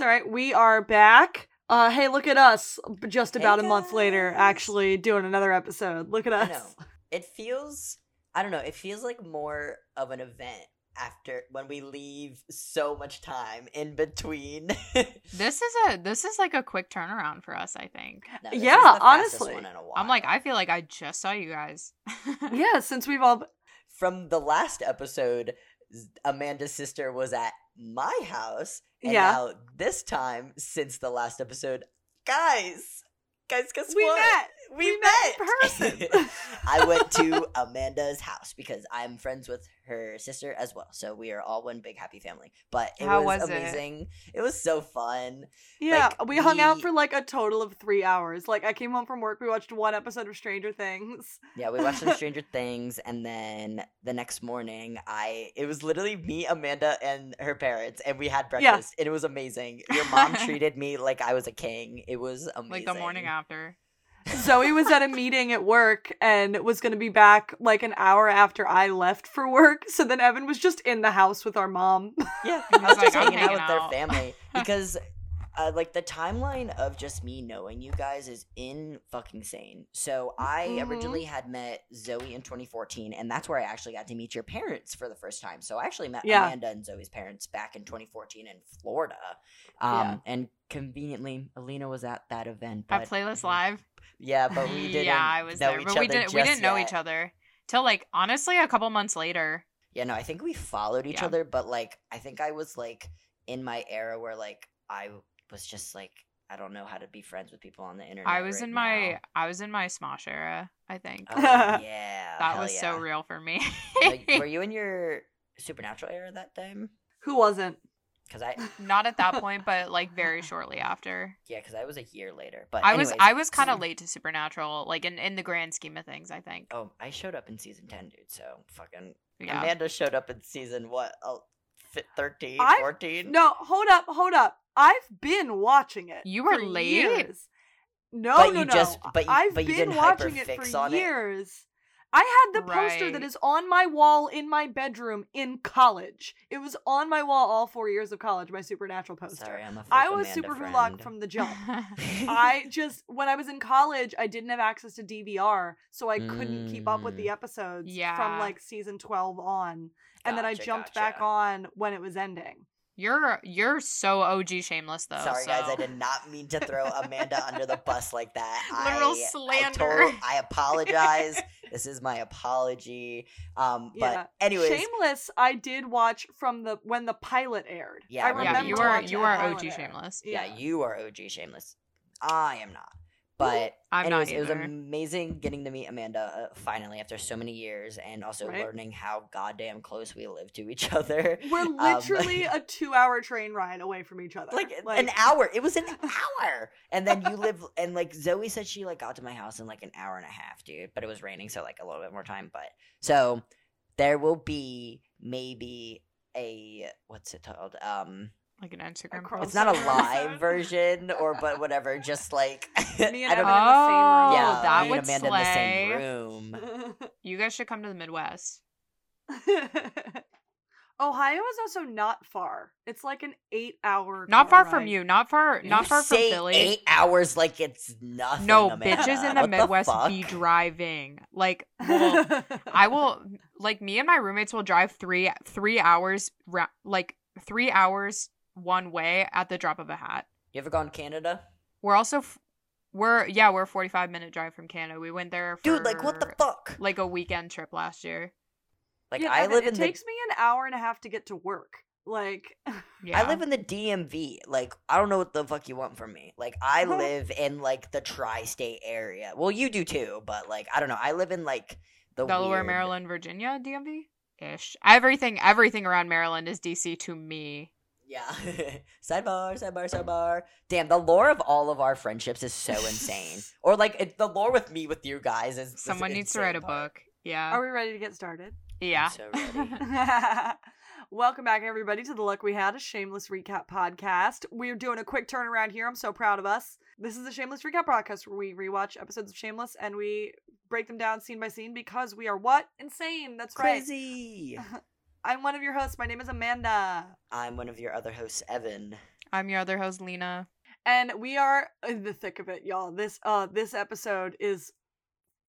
It's all right. We are back. Uh, hey, look at us. Just Hey, about a month later, actually doing another episode. Look at I us. know. It feels I don't know, it feels like more of an event after when we leave so much time in between. This is a this is like a quick turnaround for us, I think. No, Yeah, honestly. one in a I'm like. I feel like I just saw you guys. Yeah, since we've all. from the last episode, Amanda's sister was at my house, and Yeah. now this time since the last episode, guys, guys, guess We what? met! We, We met. met in person. I went to Amanda's house because I'm friends with her sister as well, so we are all one big happy family. But it How was, was it? amazing. It? was so fun. Yeah, Like, we hung out for like a total of three hours. Like, I came home from work, we watched one episode of Stranger Things. Yeah, we watched some Stranger Things, and then the next morning, I it was literally me, Amanda, and her parents, and we had breakfast, Yeah. breakfast, and it was amazing. Your mom treated me like I was a king. It was amazing. like the morning after. Zoe was at a meeting at work and was going to be back like an hour after I left for work. So then Evan was just in the house with our mom. Yeah, He I was was just hanging out hanging with their family because, uh, like, the timeline of just me knowing you guys is in fucking sane. So I Mhm. originally had met Zoe in 2014, and that's where I actually got to meet your parents for the first time. So I actually met Yeah. Amanda and Zoe's parents back in 2014 in Florida. Um, Yeah. and conveniently, Alina was at that event. At But Playlist Live. Yeah, but we didn't. yeah, I was know there, but we didn't we didn't know yet. each other till like honestly a couple months later. Yeah, no, I think we followed each Yeah. other, but like I think I was like in my era where like I was just like I don't know how to be friends with people on the internet. I was right in my now. I was in my Smosh era. I think Oh, yeah, that hell was so real for me. Like, were you in your supernatural era that time? Who wasn't? Because I Not at that point, but like very shortly after. yeah, because I was a year later. But I was I was kind of late to Supernatural, like in in the grand scheme of things. I think. Oh, I showed up in season ten, dude. So fucking Yeah. Amanda showed up in season what? Oh, fi- 13, I've- 14? No, hold up, hold up. I've been watching it. You were late? Years. No, But no, you no. just- but you- I've but been didn't watching it for on it? I had the poster that is on my wall in my bedroom in college. It was on my wall all four years of college. My supernatural poster. Sorry, I'm a I was Amanda super friend. from the jump. I just when I was in college, I didn't have access to DVR, so I couldn't keep up with the Mm. episodes from like season twelve on, and then I Gotcha, jumped back on when it was ending. You're you're so OG shameless though. Sorry, guys, I did not mean to throw Amanda under the bus like that. Literal I, slander. I, told- I apologize. this is my apology. Um, but Yeah. anyways, Shameless, I did watch from the when the pilot aired. Yeah, I I Yeah, remember you are you are OG air. shameless. yeah. Yeah. you are OG shameless. I am not. But I'm anyways, it was amazing getting to meet Amanda uh, finally after so many years, and also Right. learning how goddamn close we live to each other. We're Um, literally a two-hour train ride away from each other. like, an hour. It was an hour. And then you live and like Zoe said she like got to my house in like an hour and a half, dude. But it was raining, so like a little bit more time. But so there will be maybe a what's it called? Um Like an Instagram Across it's not a live version or but whatever, just like Me and I don't Evan know. in the same room. Oh, Yeah, that me would and Amanda in the same room. You guys should come to the Midwest. Ohio is also not far. It's like an eight-hour. Not car far from ride. you. Not far. Not You far from say Philly. Eight hours like it's nothing. no, Amanda. bitches in the What Midwest be driving. Like, well, I will. Like me and my roommates will drive three three hours. Ra- like three hours one way at the drop of a hat. You ever gone to Canada? We're also. F- we're yeah. We're a forty five minute drive from Canada. We went there for Dude, like what the fuck? like a weekend trip last year. Like Yeah, I live it in the takes me an hour and a half to get to work. Like, Yeah. I live in the DMV. Like, I don't know what the fuck you want from me. Like, I Uh-huh. live in like the tri-state area. Well, you do too, but like, I don't know. I live in like the Delaware, weird- Maryland, Virginia, DMV ish. Everything, everything around Maryland is DC to me. Yeah. sidebar, sidebar, sidebar. Damn, the lore of all of our friendships is so insane. or like it, the lore with me with you guys is. is Someone needs to write a part. book. Yeah. are we ready to get started? yeah. so ready. Welcome back, everybody, to the Luck We Had, a Shameless Recap podcast. We're doing a quick turnaround here. I'm so proud of us. This is a Shameless Recap podcast where we rewatch episodes of Shameless and we break them down scene by scene because we are what? Insane. That's right. Crazy. I'm one of your hosts. My name is Amanda. I'm one of your other hosts, Evan. I'm your other host, Lena. And we are in the thick of it, y'all. This uh this episode is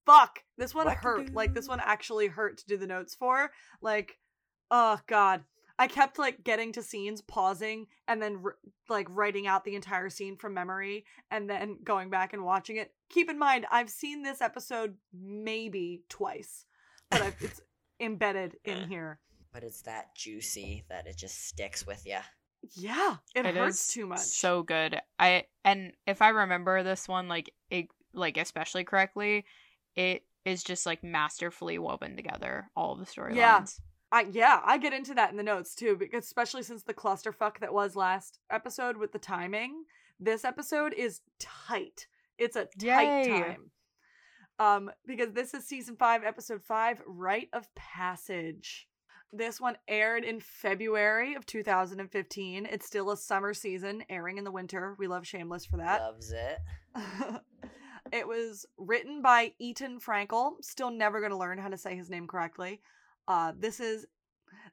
fuck. This one hurt. Like this one actually hurt to do the notes for. Like, oh god. I kept like getting to scenes, pausing, and then r- like writing out the entire scene from memory, and then going back and watching it. Keep in mind, I've seen this episode maybe twice, but I've, it's embedded in here. But it's that juicy that it just sticks with you. Yeah, it, It hurts is too much. So good. I and if I remember this one like it like especially correctly, it is just like masterfully woven together all the storylines. Yeah. I yeah, I get into that in the notes too, because especially since the clusterfuck that was last episode with the timing, this episode is tight. It's a tight Yay. time. Um, because this is season five, episode five, Rite of Passage. This one aired in February of 2015. It's still a summer season, airing in the winter. We love Shameless for that. Loves it. it was written by Etan Frankel. Still never going to learn how to say his name correctly. Uh, this is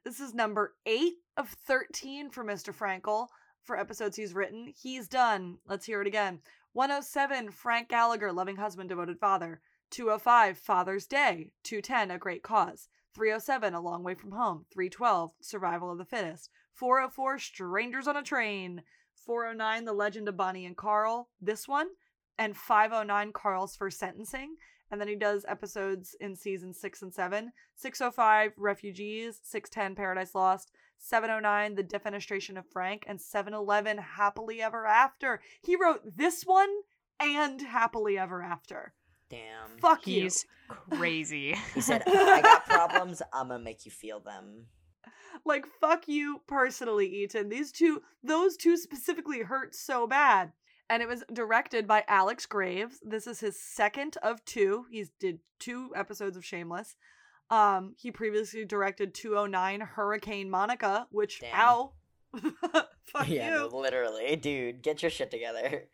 this is number eight of thirteen for Mr. Frankel for episodes he's written. He's done. Let's hear it again. 107, Frank Gallagher, loving husband, devoted father. 205, Father's Day. 210, A Great Cause. 307, A Long Way from Home. 312, Survival of the Fittest. 404, Strangers on a Train. 409, The Legend of Bonnie and Carl. This one. And 509, Carl's First Sentencing. And then he does episodes in season 6 and 7. 605, Refugees. 610, Paradise Lost. 709, The Defenestration of Frank. And 711, Happily Ever After. He wrote this one and Happily Ever After. Damn. Fuck you. He's crazy. He said, I got problems. I'm going to make you feel them. Like fuck you personally, Etan. These two those two specifically hurt so bad. And it was directed by Alex Graves. This is his second of two. He's did two episodes of Shameless. Um he previously directed 209 Hurricane Monica, which Damn. ow. fuck yeah, you. no, literally. Dude, get your shit together.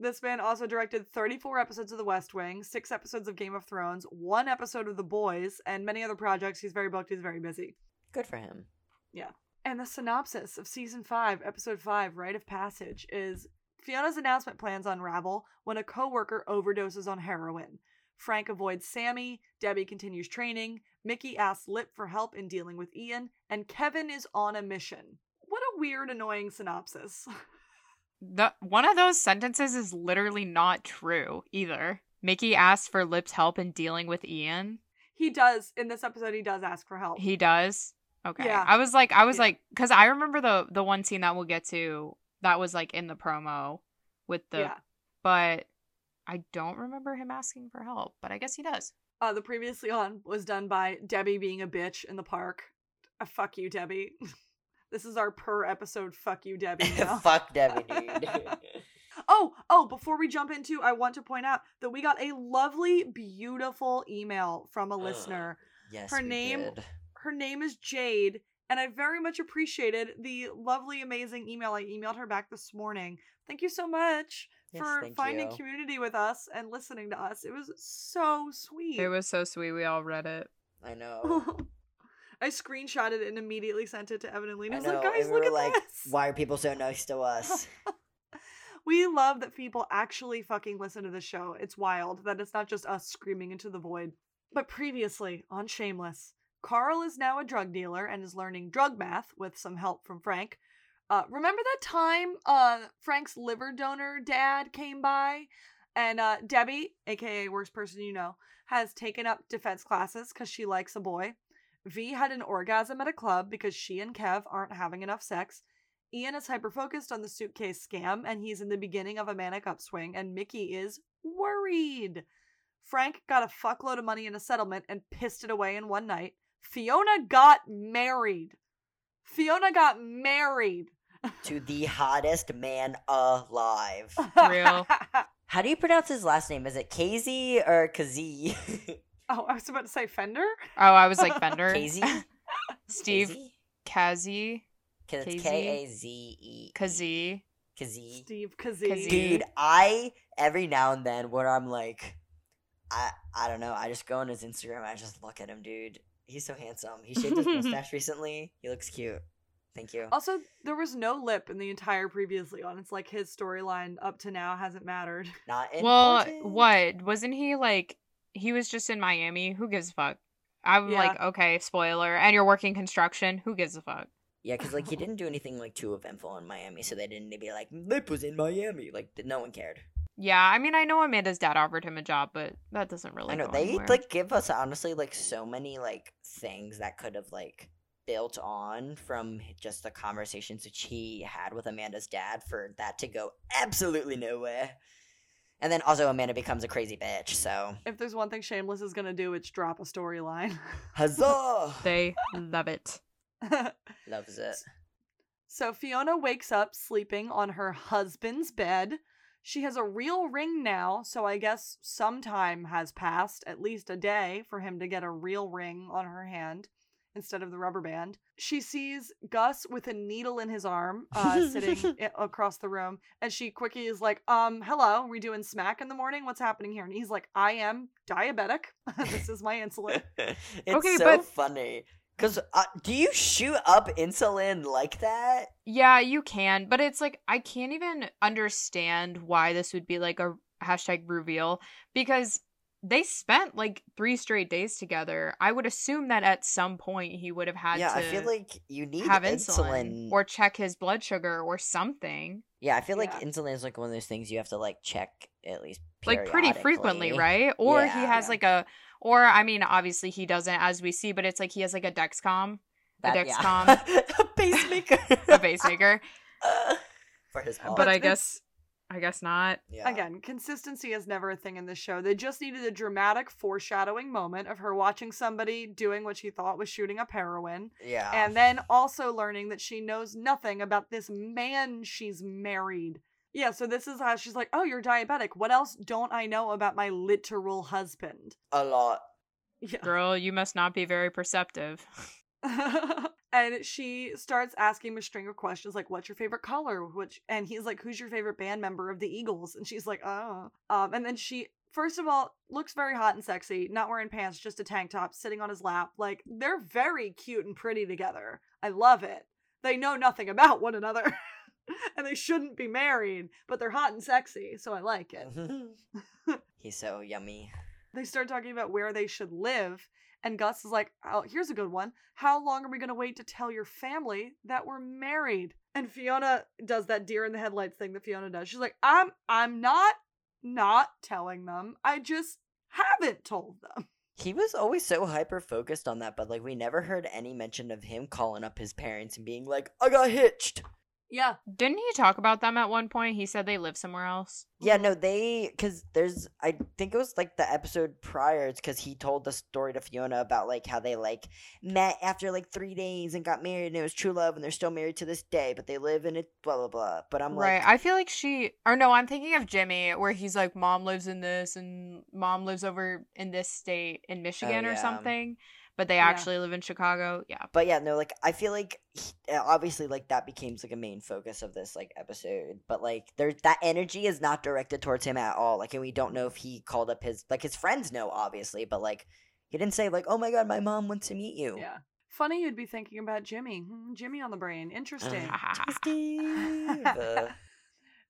This man also directed 34 episodes of The West Wing, six episodes of Game of Thrones, one episode of The Boys, and many other projects. He's very booked, he's very busy. Good for him. Yeah. And the synopsis of season 5, episode 5, Rite of Passage, is Fiona's announcement plans unravel when a coworker overdoses on heroin. Frank avoids Sammy, Debbie continues training, Mickey asks Lip for help in dealing with Ian, and Kevin is on a mission. What a weird, annoying synopsis. The one of those sentences is literally not true either. Mickey asks for Lip's help in dealing with Ian. he does, in this episode, he does ask for help. He does. Okay. Yeah. I was like I was Yeah. like cuz I remember the the one scene that we'll get to that was like in the promo with the yeah. but I don't remember him asking for help, but I guess he does. Uh, the previously on was done by Debbie being a bitch in the park. Uh, fuck you, Debbie. this is our per episode fuck you, Debbie. Fuck Debbie, dude. oh, oh, before we jump into, I want to point out that we got a lovely, beautiful email from a listener. yes, Her we name- did. Her name is Jade, and I very much appreciated the lovely, amazing email I emailed her back this morning. Thank you so much Yes, for finding you. community with us and listening to us. It was so sweet. It was so sweet. We all read it. I know. I screenshotted it and immediately sent it to Evan and Lena. I I was know. like, guys, we look at like, this. why are people so nice to us? We love that people actually fucking listen to the show. It's wild that it's not just us screaming into the void. But previously on Shameless, Carl is now a drug dealer and is learning drug math with some help from Frank. Uh, remember that time uh, Frank's liver donor dad came by and uh, Debbie, aka worst person you know, has taken up defense classes because she likes a boy. V had an orgasm at a club because she and Kev aren't having enough sex. Ian is hyper focused on the suitcase scam and he's in the beginning of a manic upswing, and Mickey is worried. Frank got a fuckload of money in a settlement and pissed it away in one night. Fiona got married. Fiona got married. to the hottest man alive. Real. How do you pronounce his last name? Is it KZ or Kazee? oh, I was about to say Fender. Oh, I was like Fender. KZ? Steve Kazi Because it's KZ? K A Z E. Kazi. Kazee. Steve Kazee. Kazee. Dude, I every now and then when I'm like, I I don't know, I just go on his Instagram. I just look at him, dude. He's so handsome. He shaved his mustache recently. He looks cute. Thank you. Also, there was no lip in the entire previously on. It's like his storyline up to now hasn't mattered. Not Well, what wasn't he like? He was just in Miami. Who gives a fuck? I'm Yeah. like, okay, spoiler. And you're working construction. Who gives a fuck? Yeah, because like he didn't do anything like too eventful in Miami, so they didn't to be like Lip was in Miami. Like no one cared. Yeah, I mean, I know Amanda's dad offered him a job, but that doesn't really. I know go they anywhere. like give us honestly like so many like things that could have like built on from just the conversations that he had with Amanda's dad for that to go absolutely nowhere. And then also Amanda becomes a crazy bitch, so If there's one thing Shameless is gonna do, it's drop a storyline. huzzah! They love it. Loves it. so Fiona wakes up sleeping on her husband's bed. She has a real ring now, so I guess some time has passed, at least a day, for him to get a real ring on her hand instead of the rubber band. She sees Gus with a needle in his arm, uh, sitting across the room, and she quickly is like, "Um, hello, we doing smack in the morning? What's happening here?" And he's like, "I am diabetic. this is my insulin." it's Okay, so but- funny. Cause uh, do you shoot up insulin like that? Yeah, you can, but it's like I can't even understand why this would be like a hashtag reveal because they spent like three straight days together. I would assume that at some point he would have had yeah, to I feel like you need have insulin. insulin or check his blood sugar or something. yeah, I feel like Yeah. insulin is like one of those things you have to like check at least like pretty frequently, right? Or he has Yeah. like a, or I mean, obviously he doesn't as we see, but it's like he has like a Dexcom, That- a yeah. Dexcom, a pacemaker, a pacemaker. for his heart. but I guess, I guess not. yeah. Again, consistency is never a thing in this show. They just needed a dramatic foreshadowing moment of her watching somebody doing what she thought was shooting up heroin, yeah, and then also learning that she knows nothing about this man she's married. Yeah, so this is how she's like, Oh, you're diabetic. What else don't I know about my literal husband? a lot. Yeah. Girl, you must not be very perceptive. and she starts asking him a string of questions like what's your favorite color? Which and he's like who's your favorite band member of the eagles? And she's like oh. Um and then she first of all looks very hot and sexy not wearing pants just a tank top sitting on his lap. Like they're very cute and pretty together. I love it. They know nothing about one another and they shouldn't be married but they're hot and sexy so i like it. He's so yummy. they start talking about where they should live and gus is like oh here's a good one. How long are we going to wait to tell your family that we're married? And fiona does that deer in the headlights thing that fiona does. She's like i'm i'm not not telling them. I just haven't told them. He was always so hyper focused on that, but like we never heard any mention of him calling up his parents and being like, "I got hitched." Yeah Didn't he talk about them at one point? He said they live somewhere else. Yeah, no, they because there's I think it was like the episode prior. It's because he told the story to Fiona about like how they like met after like three days and got married and it was true love and they're still married to this day, but they live in it blah blah blah. But I'm right. like, I feel like she or no, I'm thinking of Jimmy where he's like mom lives in this and mom lives over in this state in Michigan oh, or yeah. something, but they Yeah. actually live in Chicago. Yeah. but yeah, no, like I feel like he- uh, obviously like that became like a main focus of this like episode, but like there that energy is not directed towards him at all. Like, and we don't know if he called up his like his friends know obviously, but like he didn't say like, "Oh my god, my mom wants to meet you." yeah funny you'd be thinking about jimmy Hmm, jimmy on the brain interesting Steve.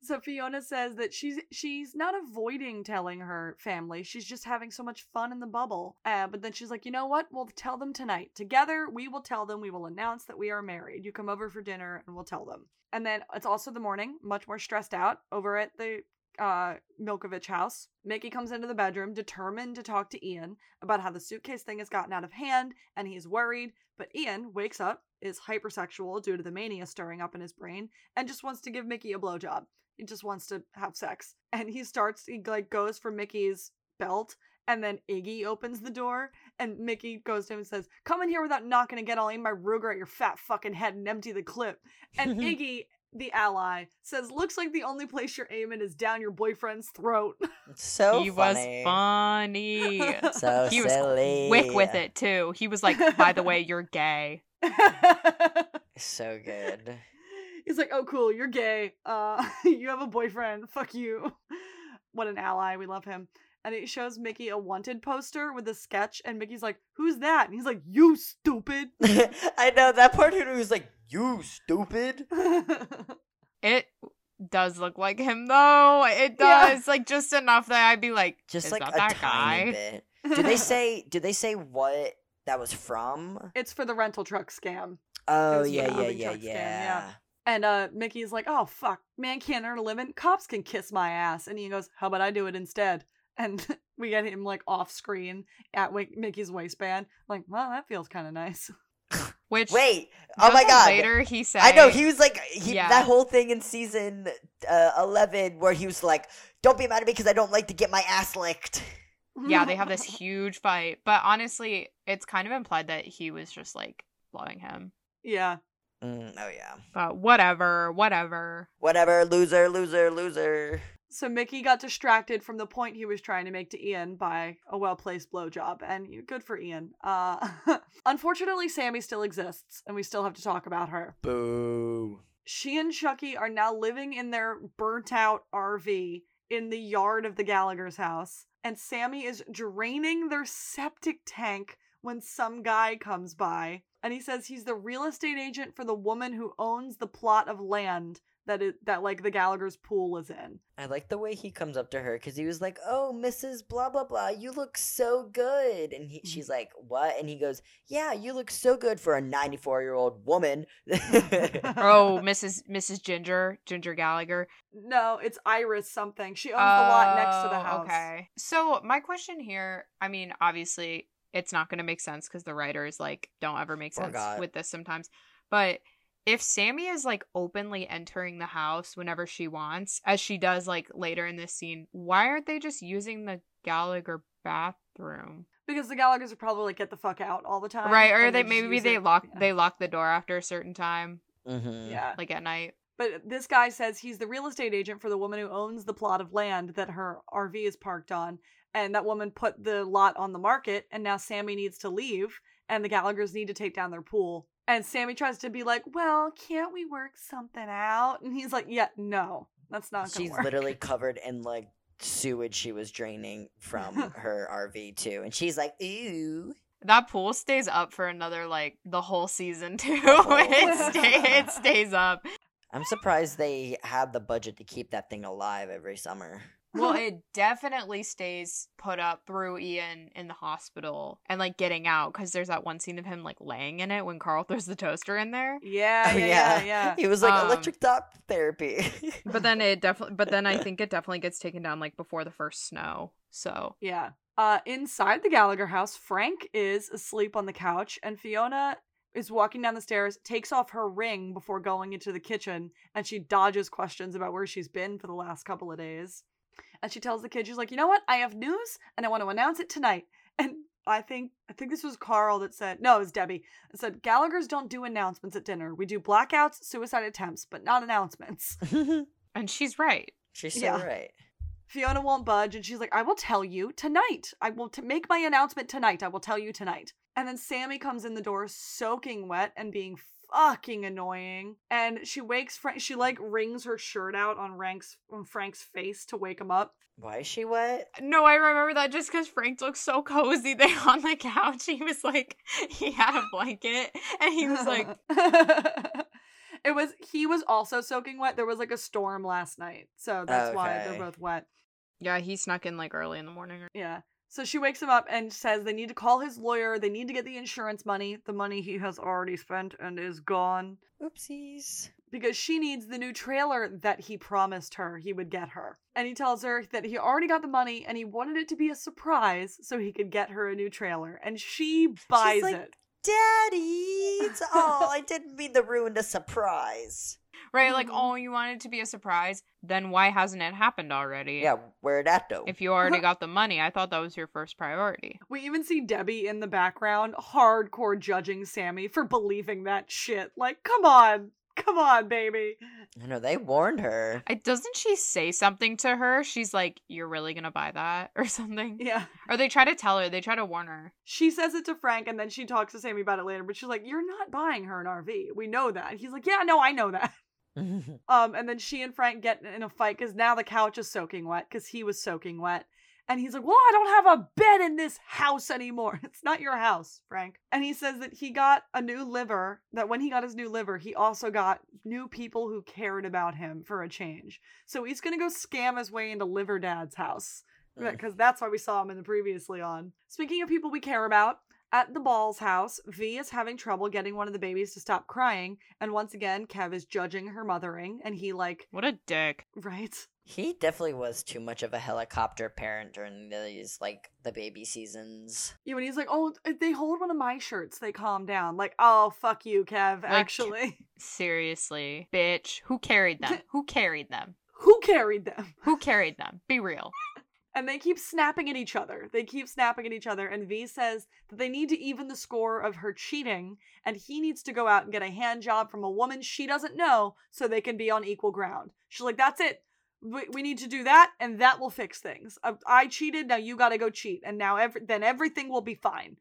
So Fiona says that she's she's not avoiding telling her family. She's just having so much fun in the bubble. Uh, but then she's like, you know what? We'll tell them tonight. Together, we will tell them. We will announce that we are married. You come over for dinner, and we'll tell them. And then it's also the morning, much more stressed out over at the uh Milkovich house. Mickey comes into the bedroom determined to talk to Ian about how the suitcase thing has gotten out of hand and he's worried, but Ian wakes up, is hypersexual due to the mania stirring up in his brain, and just wants to give Mickey a blowjob. He just wants to have sex. And he starts he like goes for Mickey's belt and then Iggy opens the door and Mickey goes to him and says, Come in here without knocking and get all aim my Ruger at your fat fucking head and empty the clip. And Iggy, the ally, says, Looks like the only place you're aiming is down your boyfriend's throat. so he funny. was funny. So He was silly. Quick with it too. He was like, by the way, you're gay. So good. He's like, "Oh, cool, you're gay. Uh, you have a boyfriend. Fuck you." what an ally. We love him. and it shows Mickey a wanted poster with a sketch, and Mickey's like, "Who's that?" And he's like, "You stupid." I know that part who was like, "You stupid." It does look like him though. It Yeah. does. Like just enough that I'd be like, Just is like that a that tiny guy? bit. Did they say? Did they say what that was from? it's for the rental truck scam. Oh was yeah, yeah, yeah, scam, yeah. yeah. And uh, Mickey's like, "Oh fuck, man can't earn a living. Cops can kiss my ass." And he goes, "How about I do it instead?" And we get him like off screen at Mickey's waistband. Like, well, that feels kind of nice. Which Wait, oh my god! Later he said, I know he was like he, Yeah. that whole thing in season uh, eleven where he was like, "Don't be mad at me because I don't like to get my ass licked." yeah, they have this huge fight. But honestly, it's kind of implied that he was just like loving him. yeah. Mm, oh yeah, But whatever, whatever. whatever. Loser, loser, loser. So Mickey got distracted from the point he was trying to make to Ian by a well-placed blowjob, and good for Ian. Uh, unfortunately, Sammy still exists, and we still have to talk about her. Boo. She and Chucky are now living in their burnt-out RV in the yard of the Gallagher's house, and Sammy is draining their septic tank when some guy comes by, and he says he's the real estate agent for the woman who owns the plot of land that it that like the Gallagher's pool is in. I like the way he comes up to her because he was like, "Oh, Mrs. Blah blah blah, you look so good," and he, she's mm-hmm. like, "What?" And he goes, "Yeah, you look so good for a ninety-four-year-old woman." Oh, Mrs. Mrs. Ginger, Ginger Gallagher. No, it's Iris something. She owns the lot next to the Oh, house. Okay. So my question here, I mean, obviously it's not going to make sense because the writers like don't ever make sense Forgot. with this sometimes. But if Sammy is like openly entering the house whenever she wants, as she does like later in this scene, why aren't they just using the Gallagher bathroom? Because the Gallagher's are probably like get the fuck out all the time. right? Or and they maybe they it- lock yeah. they lock the door after a certain time, mm-hmm. Yeah. like at night. But this guy says he's the real estate agent for the woman who owns the plot of land that her RV is parked on. And that woman put the lot on the market, and now Sammy needs to leave, and the Gallagher's need to take down their pool. And Sammy tries to be like, Well, can't we work something out? And he's like, Yeah, no, that's not gonna She's work. literally covered in like sewage she was draining from her RV too, and she's like, "Ooh." That pool stays up for another like the whole season too. It, stay, it stays up. I'm surprised they had the budget to keep that thing alive every summer. Well, it definitely stays put up through Ian in the hospital and like getting out because there's that one scene of him like laying in it when Carl throws the toaster in there. Yeah, Oh, yeah, yeah, yeah. He was like Um, electric top therapy. But then it definitely, but then I think it definitely gets taken down like before the first snow. So Yeah. Uh, inside the Gallagher house, Frank is asleep on the couch, and Fiona is walking down the stairs, takes off her ring before going into the kitchen, and she dodges questions about where she's been for the last couple of days. And she tells the kid, she's like, you know what? I have news, and I want to announce it tonight. And I think I think this was Carl that said, no, it was Debbie. It said Gallagher's don't do announcements at dinner. We do blackouts, suicide attempts, but not announcements. and she's right. she's so Yeah. right. Fiona won't budge, and she's like, I will tell you tonight. I will t- make my announcement tonight. I will tell you tonight. And then Sammy comes in the door soaking wet and being fucking annoying. And she wakes Frank, she like wrings her shirt out on Frank's, on Frank's face to wake him up. Why is she wet? Uh, no, I remember that just because Frank looked so cozy there on the couch. He was like, he had a blanket and he was like, it was, he was also soaking wet. There was like a storm last night. So that's why they're both wet. yeah, he snuck in like early in the morning. Yeah. So she wakes him up and says they need to call his lawyer. They need to get the insurance money, the money he has already spent and is gone, Oopsies. because she needs the new trailer that he promised her he would get her. And he tells her that he already got the money and he wanted it to be a surprise so he could get her a new trailer. And she buys like, it. Daddy! It's oh, I didn't mean to ruin the surprise. Right? Like, Mhm. oh, you wanted it to be a surprise. Then why hasn't it happened already? Yeah, where'd that go? If you already got the money, I thought that was your first priority. We even see Debbie in the background hardcore judging Sammy for believing that shit. Like, come on. Come on, baby. I know they warned her. I, doesn't she say something to her? She's like, "You're really gonna buy that" or something. Yeah. Or they try to tell her. They try to warn her. She says it to Frank and then she talks to Sammy about it later, but she's like, You're not buying her an RV. We know that. He's like, Yeah, no, I know that. Um, and then she and Frank get in a fight because now the couch is soaking wet because he was soaking wet. And he's like, Well, I don't have a bed in this house anymore. It's not your house, Frank. And he says that he got a new liver, that when he got his new liver, he also got new people who cared about him for a change. So he's going to go scam his way into Liver Dad's house because that's why we saw him in the previously on. Speaking of people we care about, at the Ball's house, V is having trouble getting one of the babies to stop crying, and once again, Kev is judging her mothering, and he like, What a dick. right? He definitely was too much of a helicopter parent during these like the baby seasons. Yeah, when he's like, "Oh, if they hold one of my shirts, they calm down." Like, "Oh, fuck you, Kev." Like- Actually, Seriously. Bitch. Who carried them? Who carried them? who carried them? Who carried them? Be real. And they keep snapping at each other. They keep snapping at each other. And V says that they need to even the score of her cheating, and he needs to go out and get a hand job from a woman she doesn't know so they can be on equal ground. She's like, that's it. We, we need to do that, and that will fix things. I, I cheated, now you gotta go cheat, and now every, then everything will be fine.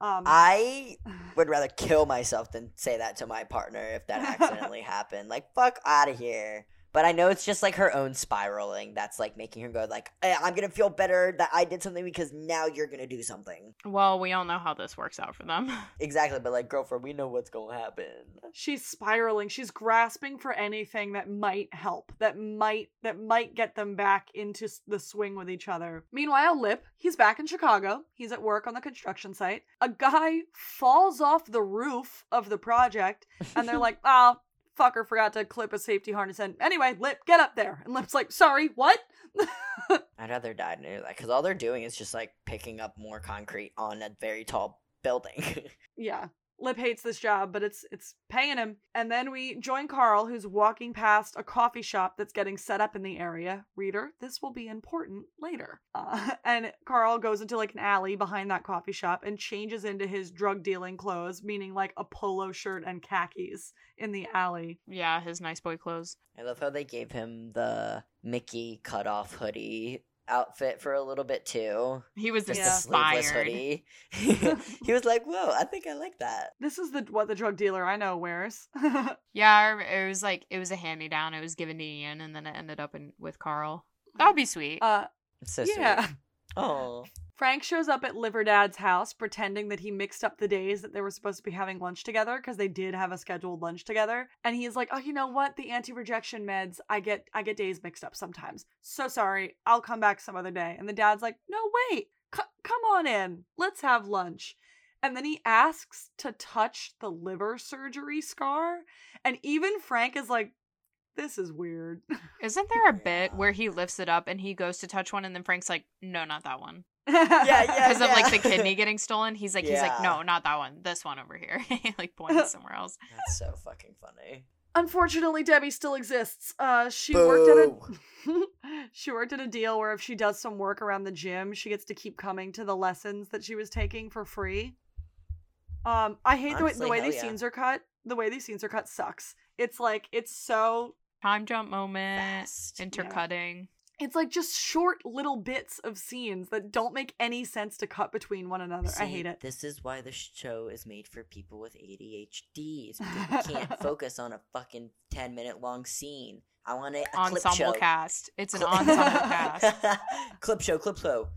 Um, I would rather kill myself than say that to my partner if that accidentally happened. Like, fuck out of here. But I know it's just like her own spiraling that's like making her go like, "Eh, I'm gonna feel better that I did something because now you're gonna do something. Well, we all know how this works out for them. Exactly, but like girlfriend, we know what's gonna happen. she's spiraling she's grasping for anything that might help that might that might get them back into the swing with each other meanwhile lip he's back in chicago he's at work on the construction site a guy falls off the roof of the project and they're like oh fucker forgot to clip a safety harness in anyway lip get up there. And lip's like sorry what? I'd rather die than do that because all they're doing is just like picking up more concrete on a very tall building. yeah lip hates this job but it's it's paying him. And then we join carl who's walking past a coffee shop that's getting set up in the area. Reader this will be important later. Uh, and carl goes into like an alley behind that coffee shop and changes into his drug dealing clothes meaning like a polo shirt and khakis in the alley. Yeah, his nice boy clothes. I love how they gave him the Mickey cutoff hoodie outfit for a little bit too. He was Just Yeah. a sleeveless hoodie. he was like, "Whoa, I think I like that." this is the what the drug dealer i know wears Yeah, it was like it was a hand me down. It was given to Ian, and then it ended up in with Carl. That would be sweet. uh It's so yeah sweet. Oh, Frank shows up at Liver Dad's house pretending that he mixed up the days that they were supposed to be having lunch together because they did have a scheduled lunch together. And he's like, "Oh, you know what? The anti-rejection meds, I get I get days mixed up sometimes. So sorry. I'll come back some other day." And the dad's like, "No, wait. C- come on in. Let's have lunch." And then he asks to touch the liver surgery scar, and even Frank is like, "This is weird." Isn't there a bit where he lifts it up and he goes to touch one, and then Frank's like, "No, not that one," yeah, yeah. because of like the kidney getting stolen. He's like, he's like, "No, not that one. This one over here." he like points somewhere else. That's so fucking funny. Unfortunately, Debbie still exists. Uh, she worked at a she worked at a deal where if she does some work around the gym, she gets to keep coming to the lessons that she was taking for free. Um, I hate the way, the way these yeah. scenes are cut. The way these scenes are cut sucks. It's like it's so Time jump moment, Fast. intercutting. It's like just short little bits of scenes that don't make any sense to cut between one another. I hate it. This is why the show is made for people with ADHD. Is because we can't focus on a fucking ten minute long scene. I want it a clip Ensemble show. cast. It's an ensemble cast. clip show, clip show.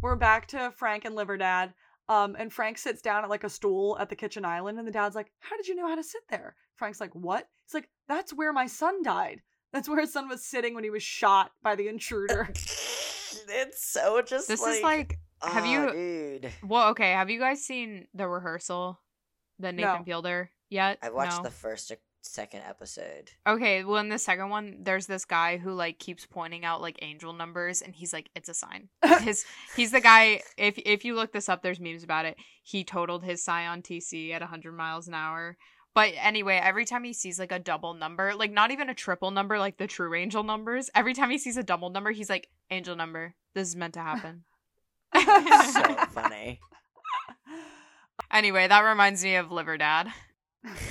We're back to Frank and Liver Dad. Um, and Frank sits down at like a stool at the kitchen island, and the dad's like, How did you know how to sit there? Frank's like, What? He's like, That's where my son died. That's where his son was sitting when he was shot by the intruder. it's so just. This like, is like, have ah, you? dude? Well, okay. Have you guys seen the rehearsal? The Nathan No. Fielder yet? I watched No? the first second episode. Okay, well in the second one, there's this guy who like keeps pointing out like angel numbers, and he's like, "It's a sign." His he's the guy. If if you look this up, there's memes about it. He totaled his Scion TC at 100 miles an hour. But anyway, every time he sees like a double number, like not even a triple number, like the true angel numbers, every time he sees a double number, he's like, "Angel number. This is meant to happen." so funny. anyway, that reminds me of Liver Dad.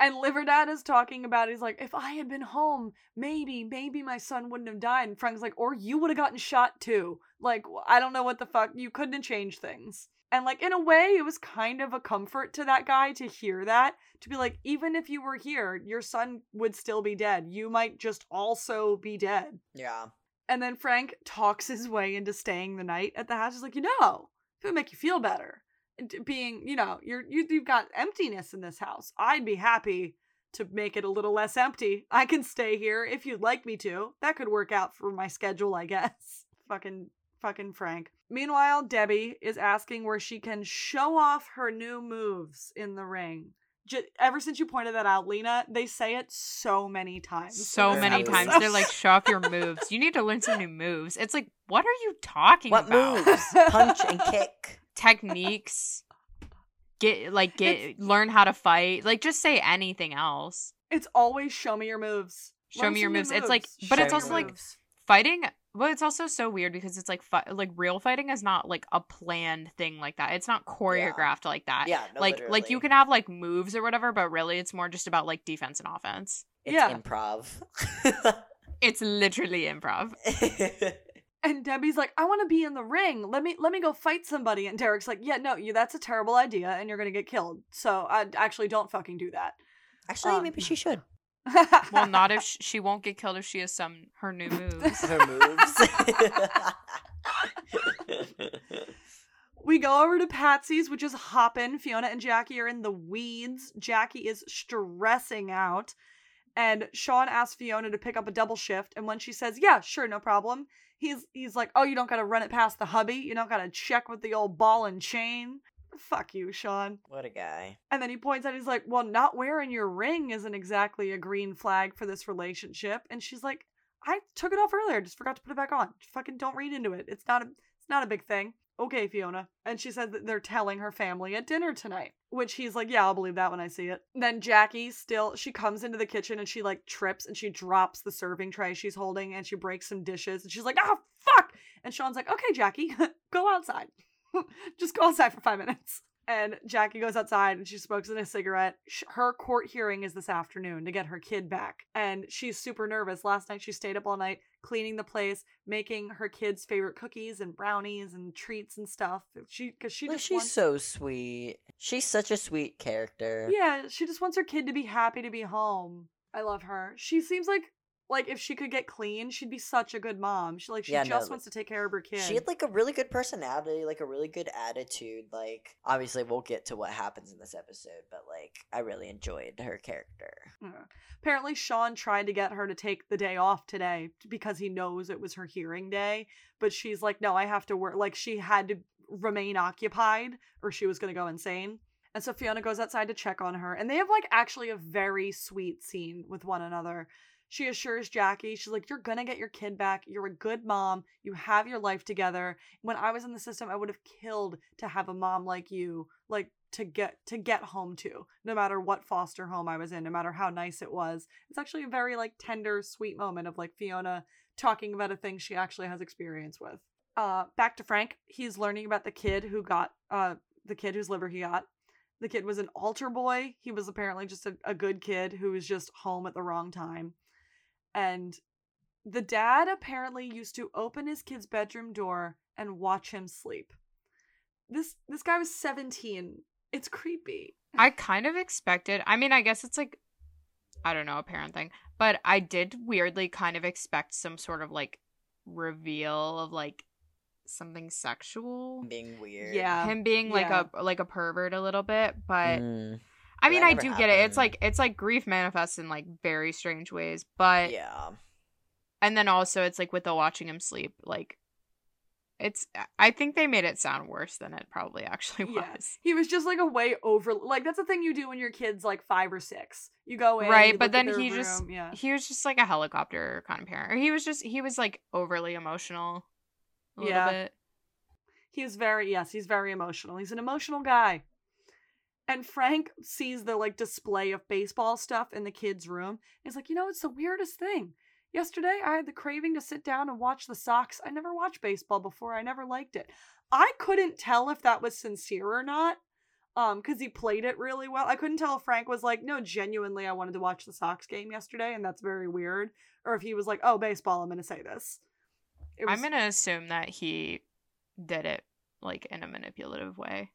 and Liver Dad is talking about, he's like, If I had been home, maybe, maybe my son wouldn't have died. And Frank's like, Or you would have gotten shot too. Like, I don't know what the fuck. You couldn't have changed things. And like in a way, it was kind of a comfort to that guy to hear that, to be like, even if you were here, your son would still be dead. You might just also be dead. yeah. And then Frank talks his way into staying the night at the house. He's like, you know, it would make you feel better, being, you know, you're you, you've got emptiness in this house. I'd be happy to make it a little less empty. I can stay here if you'd like me to. That could work out for my schedule, I guess. fucking fucking Frank. Meanwhile, Debbie is asking where she can show off her new moves in the ring. J- ever since you pointed that out, Lena, they say it so many times. So many Absolutely. times they're like, show off your moves. You need to learn some new moves. It's like, what are you talking What about? What moves? Punch and kick. Techniques. Get like get learn how to fight. Like just say anything else. It's always show me your moves. Show Learn me your some new moves. It's like- but Show it's also your like- moves. Fighting well, it's also so weird because it's like fi- like real fighting is not like a planned thing like that. It's not choreographed like that. Yeah, no, like like you can have like moves or whatever, but really it's more just about like defense and offense. It's Yeah. improv. It's literally improv. And Debbie's like, I want to be in the ring. Let me let me go fight somebody. And Derek's like, Yeah, no, you that's a terrible idea, and you're gonna get killed. So I actually don't fucking do that. Actually, Um, maybe she should. Well, not if sh- she won't get killed if she has some her new moves. Her moves. We go over to Patsy's, which is hopping. Fiona and Jackie are in the weeds. Jackie is stressing out. And Sean asks Fiona to pick up a double shift. And when she says, Yeah, sure, no problem, he's he's like, Oh, you don't gotta run it past the hubby. You don't gotta check with the old ball and chain. Fuck you, Sean. what a guy. And then he points out, he's like, Well, not wearing your ring isn't exactly a green flag for this relationship. And she's like, I took it off earlier, just forgot to put it back on. Fucking don't read into it. It's not a it's not a big thing. Okay, Fiona. And she said that they're telling her family at dinner tonight. Which he's like, Yeah, I'll believe that when I see it. Then Jackie still she comes into the kitchen and she like trips and she drops the serving tray she's holding and she breaks some dishes and she's like, Oh fuck! And Sean's like, Okay, Jackie, go outside. just go outside for five minutes. And Jackie goes outside and she smokes in a cigarette. Her court hearing is this afternoon to get her kid back. And she's super nervous. Last night she stayed up all night cleaning the place, making her kids' favorite cookies and brownies and treats and stuff. She because she just she's wants so sweet. She's such a sweet character. Yeah, she just wants her kid to be happy to be home. I love her. She seems like like if she could get clean, she'd be such a good mom. She like she Yeah, no, just like- wants to take care of her kid. She had like a really good personality, like a really good attitude. Like, obviously, we'll get to what happens in this episode, but like, I really enjoyed her character. Apparently, Sean tried to get her to take the day off today because he knows it was her hearing day. But she's like, no, I have to work. Like, she had to remain occupied or she was going to go insane. And so Fiona goes outside to check on her. And they have, like, actually a very sweet scene with one another. She assures Jackie, she's like, You're to get your kid back. You're a good mom. You have your life together. When I was in the system, I would have killed to have a mom like you, like, to get to get home to no matter what foster home i was in no matter how nice it was it's actually a very like tender sweet moment of like fiona talking about a thing she actually has experience with uh back to frank he's learning about the kid who got uh the kid whose liver he got the kid was an altar boy he was apparently just a, a good kid who was just home at the wrong time and the dad apparently used to open his kid's bedroom door and watch him sleep this this guy was 17 it's creepy I kind of expected. I mean, I guess it's like I don't know, a parent thing, but I did weirdly kind of expect some sort of like reveal of like something sexual. Being weird. yeah Him being like yeah. a like a pervert a little bit, but Mm, I mean, I do get it. It's like it's like grief manifests in like very strange ways, but yeah. and then also it's like with the watching him sleep, like it's. I think they made it sound worse than it probably actually Yeah. was. he was just like a way over like that's the thing you do when your kid's like five or six you go in Right, but then he just- yeah He was just like a helicopter kind of parent. Or he was just he was like overly emotional, a little Yeah. bit. he is very yes he's very emotional he's an emotional guy and frank sees the like display of baseball stuff in the kid's room he's like you know it's the weirdest thing. Yesterday i had the craving to sit down and watch the sox. I never watched baseball before. I never liked it. I couldn't tell if that was sincere or not um because he played it really well. I couldn't tell if frank was like no genuinely i wanted to watch the sox game yesterday and that's very weird or if he was like oh baseball i'm gonna say this. It I'm gonna assume that he did it like in a manipulative way.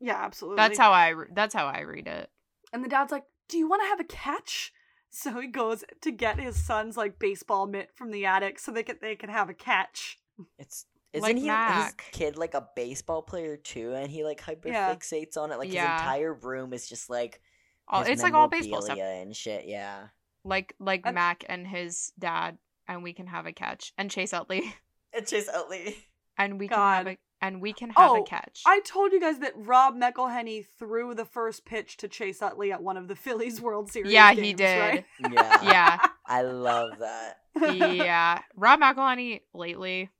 Yeah absolutely That's how I re- that's how I read it. And the dad's like, Do you want to have a catch? So he goes to get his son's like baseball mitt from the attic so they can they can have a catch. It's isn't Like he his kid like a baseball player too? And he like hyperfixates Yeah. on it. Like Yeah. his entire room is just like All, it's like all baseball stuff. and shit. Yeah. Like like And- Mac and his dad, and we can have a catch. And Chase Utley, It's just Utley. and we can have a and we can have Oh, a catch. I told you guys that Rob McElhenney threw the first pitch to Chase Utley at one of the Phillies World Series. yeah, he did. right? Yeah. Yeah, I love that. yeah. Rob McElhenney lately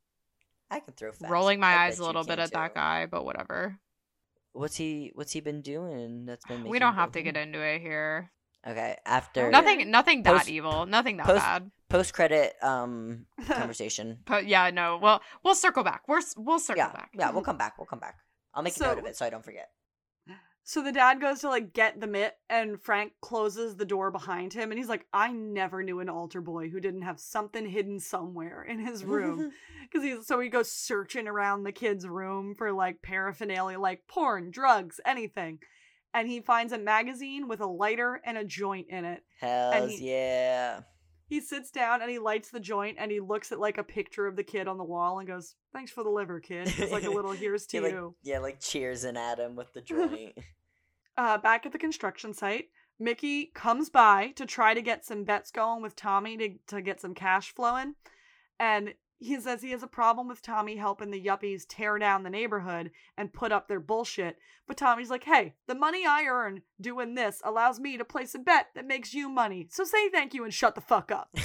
I can throw facts. rolling my I eyes a little bit can, at that guy, but whatever. What's he what's he been doing that's been making We don't have to get into it here. Okay. After Nothing, nothing that Post- evil. Nothing that post- bad. post credit um conversation. But yeah, no. Well, we'll circle back. We're we'll circle yeah. back. Yeah, we'll come back. We'll come back. I'll make a So- note of it so I don't forget. So the dad goes to like get the mitt, and Frank closes the door behind him, and he's like, "I never knew an altar boy who didn't have something hidden somewhere in his room." Because he's so he goes searching around the kid's room for like paraphernalia, like porn, drugs, anything, and he finds a magazine with a lighter and a joint in it. Hells he- yeah. He sits down and he lights the joint, and he looks at like a picture of the kid on the wall and goes, "Thanks for the liver, kid." It's like a little "Here's to like, you." yeah, like cheersing at him with the joint. uh, back at the construction site, Mickey comes by to try to get some bets going with Tommy to, to get some cash flowing. And he says he has a problem with Tommy helping the yuppies tear down the neighborhood and put up their bullshit. But Tommy's like, hey, the money I earn doing this allows me to place a bet that makes you money. So say thank you and shut the fuck up.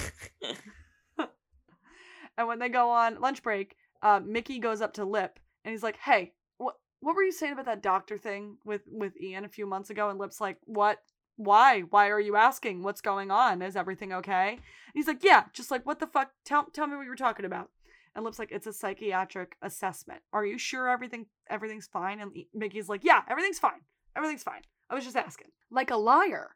And when they go on lunch break, uh, Mickey goes up to Lip and he's like, "Hey, what what were you saying about that doctor thing with with Ian a few months ago?" And Lip's like, "What? Why? Why are you asking? What's going on? Is everything okay?" And he's like, "Yeah, just like what the fuck? Tell tell me what you were talking about." And Lip's like, "It's a psychiatric assessment. Are you sure everything everything's fine?" And Mickey's like, "Yeah, everything's fine. Everything's fine. I was just asking." Like a liar.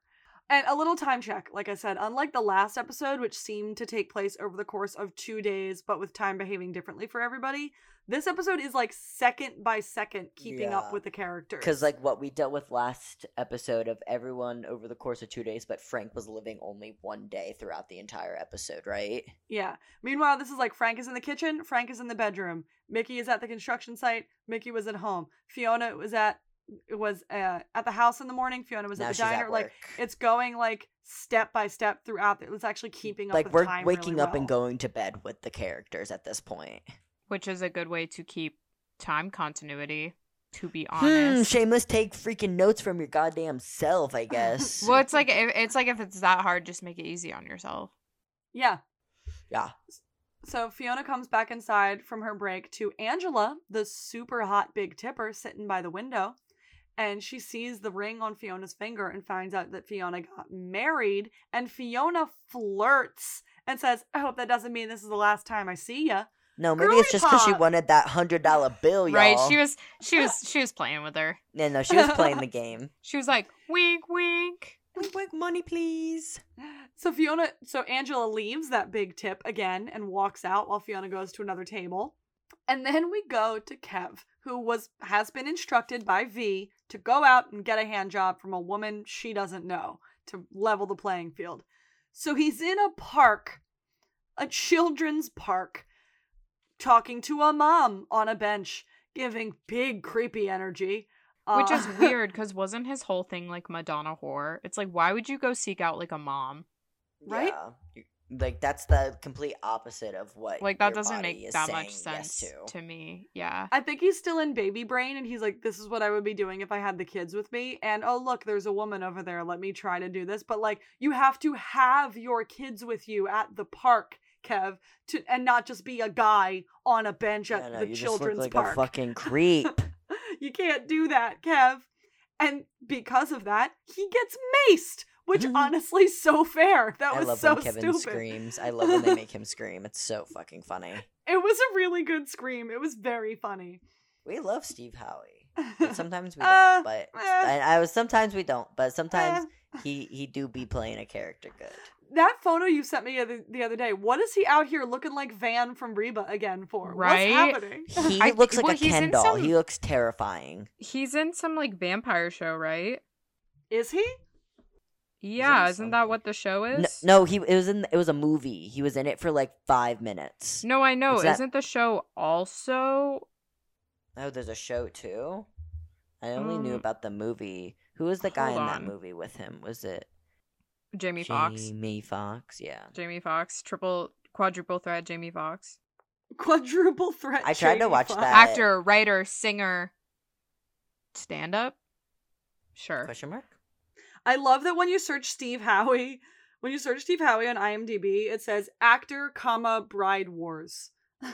And a little time check, like I said, unlike the last episode, which seemed to take place over the course of two days, but with time behaving differently for everybody, this episode is like second by second keeping up with the characters. Because like what we dealt with last episode of everyone over the course of two days, but Frank was living only one day throughout the entire episode, right? yeah. Meanwhile, this is like Frank is in the kitchen, Frank is in the bedroom, Mickey is at the construction site, Mickey was at home, Fiona was at was uh, at the house in the morning, Fiona was now at the diner. at Like it's going like step by step throughout. It's actually keeping up. like with we're time waking really up and going to bed with the characters at this point. Which is a good way to keep time continuity. To be Hmm, honest. shameless take freaking notes from your goddamn self, I guess. well, it's like if, it's like if it's that hard, just make it easy on yourself. Yeah. yeah. So Fiona comes back inside from her break to Angela, the super hot big tipper, sitting by the window. And she sees the ring on Fiona's finger and finds out that Fiona got married. And Fiona flirts and says, I hope that doesn't mean this is the last time I see ya. No, maybe Girly it's just because she wanted that hundred dollar bill, y'all. Right? She was she was she was playing with her. Yeah, no, she was playing the game. She was like, wink, wink. Wink, wink, money, please. So Fiona, so Angela leaves that big tip again and walks out while Fiona goes to another table. And then we go to Kev, who was has been instructed by V to go out and get a hand job from a woman she doesn't know to level the playing field. So he's in a park, a children's park, talking to a mom on a bench, giving big creepy energy. Which Uh, is weird because wasn't his whole thing like Madonna whore? It's like, why would you go seek out like a mom? Right? Yeah. You- Like that's the complete opposite of what. Like that your doesn't body make that much saying yes sense to. to me. Yeah. I think he's still in baby brain and he's like, this is what I would be doing if I had the kids with me. And oh, look, there's a woman over there. Let me try to do this. But like, you have to have your kids with you at the park, Kev, to and not just be a guy on a bench at Yeah, no, the you children's just look like park. a fucking creep. you can't do that, Kev. And because of that, he gets maced, which honestly so fair. That I was love so when Kevin stupid. screams. I love when they make him scream. It's so fucking funny. It was a really good scream. It was very funny. We love Steve Howey. But sometimes we don't. Uh, but eh. I, I was sometimes we don't. But sometimes Eh. he he do be playing a character good. That photo you sent me the, the other day, what is he out here looking like Van from Reba again for? Right? What's happening? He I- looks like well, a he's Ken in doll. some- He looks terrifying. He's in some like vampire show, right? is he? Yeah, isn't that what the show is? no, he it was in it was a movie. He was in it for like five minutes. No, I know. Is that- Isn't the show also Oh, there's a show too. I only knew Um, about the movie. Who was the guy in hold that movie with him? Was it Jamie Foxx? Jamie Foxx? Yeah. Jamie Foxx, triple quadruple threat Jamie Foxx. Quadruple threat. I tried to watch Foxx. that. Actor, writer, singer, stand up? Sure. Question mark. I love that when you search Steve Howey, when you search Steve Howey on IMDb, it says actor, comma bride wars.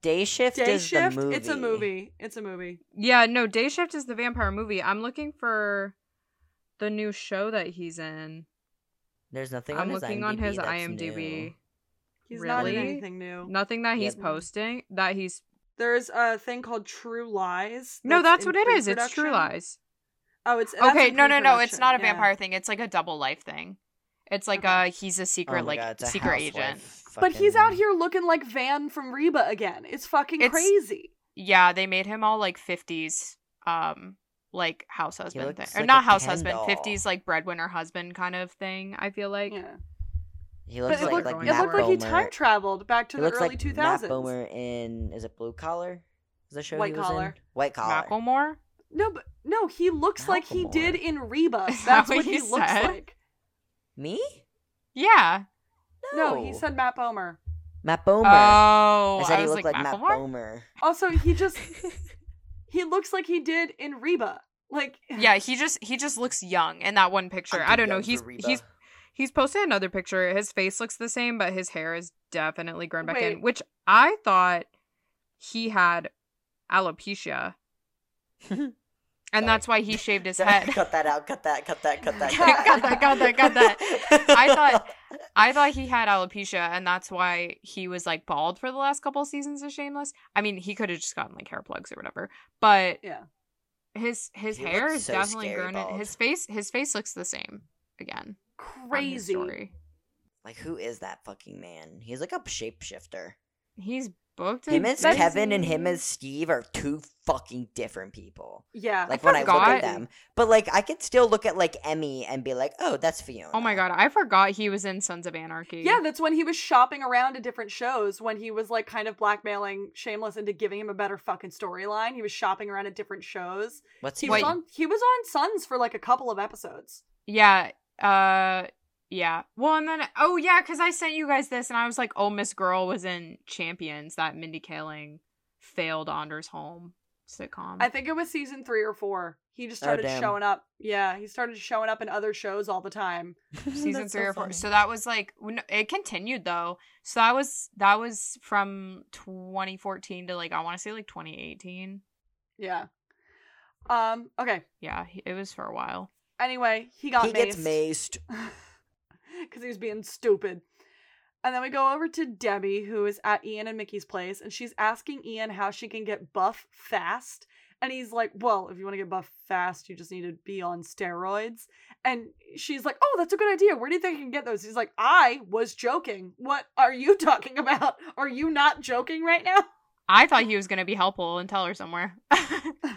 Day Shift Day is Shift. the movie. It's a movie. It's a movie. Yeah, no, Day Shift is the vampire movie. I'm looking for the new show that he's in. There's nothing. I'm on his looking IMDb on his IMDb. new. He's not in Really? anything new. Nothing that he's Yep. posting. That he's There's a thing called True Lies. no, that's what it is. It's True. Lies. Oh, it's Okay, no, no, no. It's not a yeah. vampire thing. It's like a double life thing. It's like Okay. uh he's a secret Oh like God, a secret housewife agent. But he's out here looking like Van from Reba again. It's fucking It's- crazy. Yeah, they made him all like 50s um like house husband thing. looks Or like not house husband, doll. 50s like breadwinner husband kind of thing, I feel like. Yeah. He looks it like looked, like going it Matt looked like he time traveled back to He the looks early like 2000s. Matt Bomer in is it Blue Collar? Is the show White he was Collar. in? White Collar. Macklemore? No, but no, he looks like he did in Reba. Is that That's what what he he looks like. Me? Yeah. No, he said Matt Bomer. Matt Bomer. Oh, I said I he was looked like, like, Matt Macklemore? Bomer. Also, he just he looks like he did in Reba. Like Yeah, he just he just looks young in that one picture. I'm I don't know. He's he's he's posted another picture. His face looks the same, but his hair is definitely grown back in, which I thought he had alopecia. And Sorry. that's why he shaved his head. cut that out. Cut that. Cut that. Cut that. Cut that, cut that, cut that. I thought- I thought he had alopecia, and that's why he was like bald for the last couple seasons of Shameless. I mean, he could have just gotten like hair plugs or whatever, but yeah. his his He hair is so definitely grown. in bald. His face his face looks the same again. On his Crazy. story. Like who is that fucking man? He's like a shapeshifter. He's booked. Him in as Kevin and him as Steve are two fucking different people. Yeah. Like when I look at them, but like I could still look at like Emmy and be like, oh, that's Fiona. Oh my god, I forgot he was in Sons of Anarchy. Yeah, that's when he was shopping around to different shows when he was like kind of blackmailing Shameless into giving him a better fucking storyline. He was shopping around at different shows. What's He he? was on he was on Sons for like a couple of episodes. Yeah. Uh yeah. Well, and then oh yeah, cuz I sent you guys this and I was like, "Oh, Miss Girl was in Champions, that Mindy Kaling failed Anders Holm sitcom." I think it was season 3 or 4. He just Oh, started damn. showing up. Yeah, he started showing up in other shows all the time. season 3 so or 4. funny. So that was like it continued though. So that was that was from 2014 to like I want to say like 2018. Yeah. Um okay. Yeah, it was for a while. Anyway, he got he gets maced. maced. because he was being stupid. And then we go over to Debbie, who is at Ian and Mickey's place, and she's asking Ian how she can get buff fast. And he's like, Well, if you want to get buff fast, you just need to be on steroids. And she's like, Oh, that's a good idea. Where do you think I can get those? He's like, I was joking. What are you talking about? Are you not joking right now? I thought he was going to be helpful and tell her somewhere.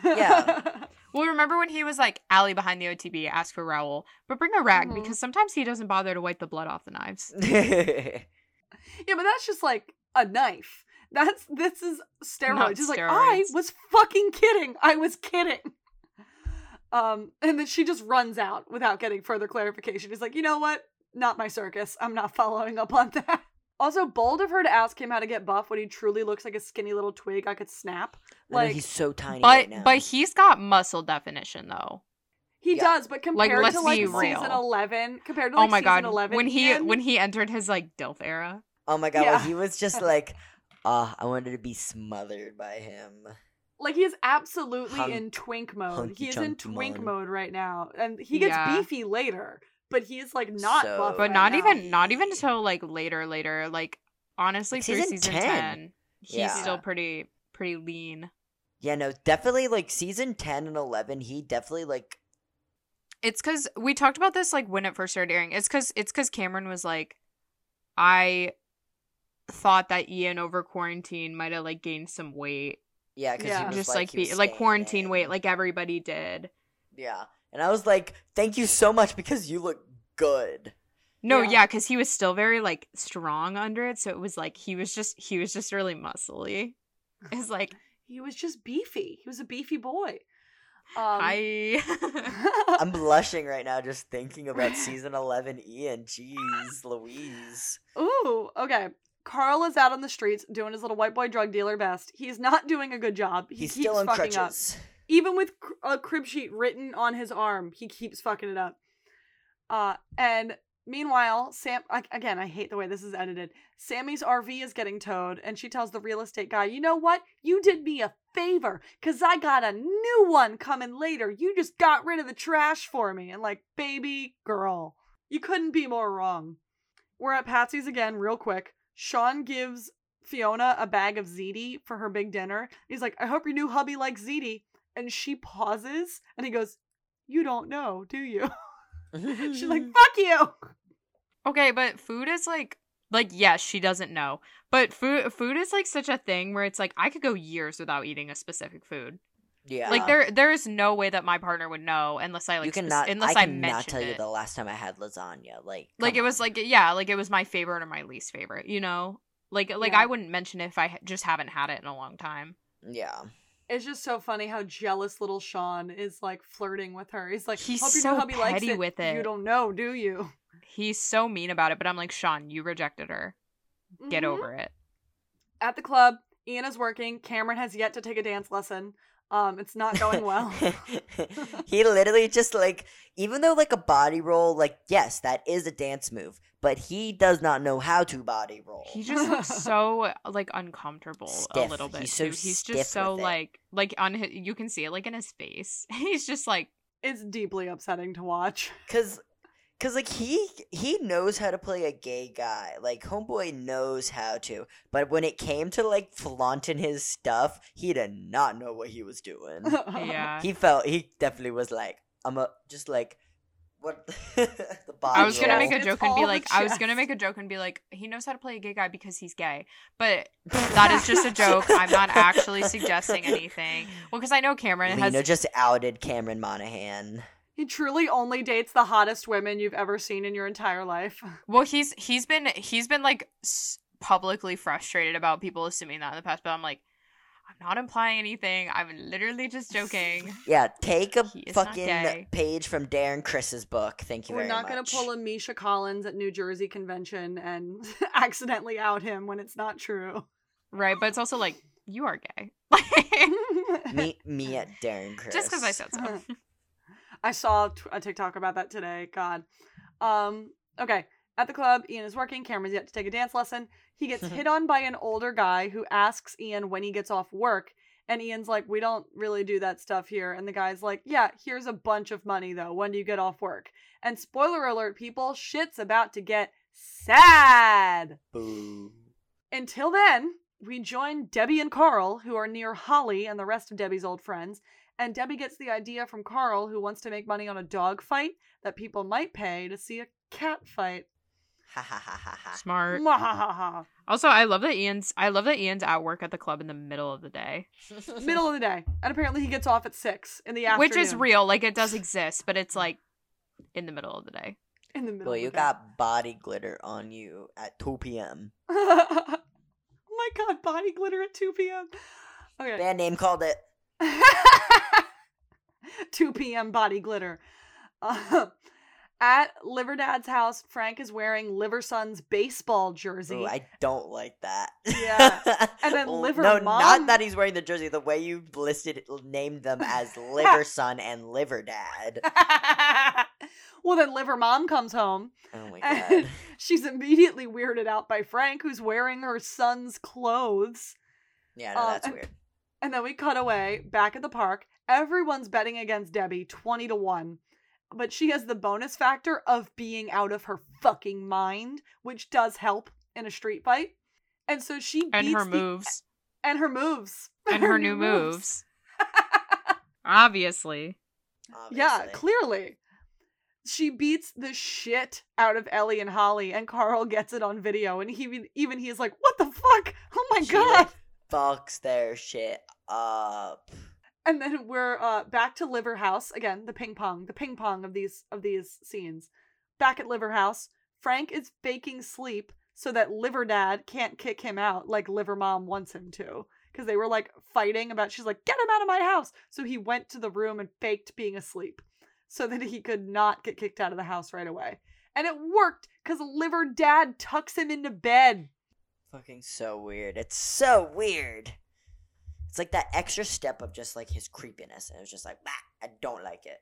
Yeah. Well, remember when he was like, Allie behind the OTB, ask for Raoul, but bring a rag Mhm. because sometimes he doesn't bother to wipe the blood off the knives. yeah, but that's just like a knife. That's this is steroids. Not He's like, I was fucking kidding. I was kidding. Um, and then she just runs out without getting further clarification. He's like, you know what? Not my circus. I'm not following up on that. Also, bold of her to ask him how to get buff when he truly looks like a skinny little twig I could snap. I know Like he's so tiny But right now. but he's got muscle definition though. he Yeah. does, but compared let's to like season real. eleven, compared to oh like my season god, eleven, when he Ian- when he entered his like DILF era. oh my god, Yeah. when he was just like, ah, I wanted to be smothered by him. Like he is absolutely Hunk- in twink mode. hunky He is in twink mon. mode right now, and he gets Yeah. beefy later. But he is like not So- buff, But right not now. even not even until like later later. Like honestly Like through season season 10. 10, he's Yeah. still pretty pretty lean. Yeah, no, definitely like season ten and eleven. He definitely like It's cuz we talked about this like when it first started airing. It's cuz it's cuz Cameron was like I thought that Ian over quarantine might have like gained some weight. yeah, because Yeah. he was just like, like he be like quarantine weight like everybody did. Yeah. And I was like, thank you so much because you look good. No, Yeah. yeah, because he was still very like strong under it, so it was like he was just he was just really muscly. It's like He was just beefy. He was a beefy boy. Um, I I'm blushing right now just thinking about season 11 Ian. Jeez, Louise. Ooh, okay. Carl is out on the streets doing his little white boy drug dealer best. He's not doing a good job. He He's keeps still on fucking up. Even with a crib sheet written on his arm, he keeps fucking it up. Uh, and meanwhile, Sam again, I hate the way this is edited. Sammy's RV is getting towed, and she tells the real estate guy, "You know what? You did me a favor, cause I got a new one coming later. You just got rid of the trash for me." And like, baby girl, you couldn't be more wrong. We're at Patsy's again, real quick. Sean gives Fiona a bag of ziti for her big dinner. He's like, I hope your new hubby likes ziti. And she pauses and he goes, You don't know, do you? She's like, Fuck you. Okay, but food is like like yes, she doesn't know. But food food is like such a thing where it's like I could go years without eating a specific food. yeah. Like there there is no way that my partner would know unless I like you spec- cannot, unless I I, cannot mentioned tell you it. the last time I had lasagna. Like, like come it was like yeah, like it was my favorite or my least favorite, you know? Like like Yeah. I wouldn't mention it if I just haven't had it in a long time. yeah. It's just so funny how jealous little Sean is like flirting with her. He's like, He's hope so hubby likes it. with You don't know, do you? He's so mean about it, but I'm like, "Sean, you rejected her. Get Mhm. over it." At the club, Ian is working. Cameron has yet to take a dance lesson. Um, it's not going well. he literally just like even though like a body roll like yes that is a dance move but he does not know how to body roll He just looks so like uncomfortable a little bit. He's so too. He's stiff just so with it. like like on his, you can see it like in his face. He's just like it's deeply upsetting to watch. Cause, cause like he he knows how to play a gay guy. Like homeboy knows how to, but when it came to like flaunting his stuff, he did not know what he was doing. yeah. he felt he definitely was like, I'm a just like what the body. I was gonna Yes, make a it's joke and be all the like, I was gonna make a joke and be like, he knows how to play a gay guy because he's gay. But that is just a joke. I'm not actually suggesting anything. Well, because I know Cameron has. Lena just outed Cameron Monaghan. He truly only dates the hottest women you've ever seen in your entire life. Well, he's he's been he's been like s- publicly frustrated about people assuming that in the past. But I'm like, I'm not implying anything. I'm literally just joking. Yeah, take a He is not fucking page from Darren Criss's book. Thank you We're very not going to pull a Misha Collins at New Jersey convention and accidentally out him when it's not true. Right, but it's also like you are gay. me me at Darren Criss. Just because I said so. I saw a TikTok about that today. God. Um. Okay. At the club, Ian is working. Cameron's yet to take a dance lesson. He gets hit on by an older guy who asks Ian when he gets off work. And Ian's like, We don't really do that stuff here. And the guy's like, Yeah, here's a bunch of money though. When do you get off work? And spoiler alert, people, shit's about to get sad. Boo. Until then, we join Debbie and Carl, who are near Holly and the rest of Debbie's old friends. And Debbie gets the idea from Carl, who wants to make money on a dog fight that people might pay to see a cat fight. Ha ha ha ha ha. Smart. Mwahaha. Also, I love that Ian's. I love that Ian's at work at the club in the middle of the day, Middle of the day. And apparently he gets off at 6 in the afternoon. which is real. Like it does exist, but it's like in the middle of the day. In the middle Well, of you the day. got body glitter on you at 2 p.m. oh my god, body glitter at 2 p.m. Okay. Band name called it. 2 p.m. body glitter. Uh, at Liver Dad's house, Frank is wearing Liver Son's baseball jersey. Ooh, I don't like that. Yeah. And then L- Liver No, Mom- not that he's wearing the jersey. The way you listed, named them as Liver Son and Liver Dad. well, then Liver Mom comes home. Oh my And god. she's immediately weirded out by Frank, who's wearing her son's clothes. Yeah, no, Uh, that's weird. And then we cut away back at the park. Everyone's betting against Debbie 20 to 1. But she has the bonus factor of being out of her fucking mind, which does help in a street fight. And so she And beats her the- moves. and her moves And her new moves. Obviously. yeah, clearly. She beats the shit out of Ellie and Holly, and Carl gets it on video, and he even even he is like, "What the fuck? Oh my She, god!" like, fucks their shit up. And then we're uh back to Liver House again. The ping pong, the ping pong of these of these scenes. Back at Liver House, Frank is faking sleep so that Liver Dad can't kick him out like Liver Mom wants him to. Because they were like fighting about. She's like, "Get him out of my house!" So he went to the room and faked being asleep, so that he could not get kicked out of the house right away. And it worked because Liver Dad tucks him into bed. Fucking so weird. It's so weird. It's like that extra step of just like his creepiness, and it was just like, bah, I don't like it.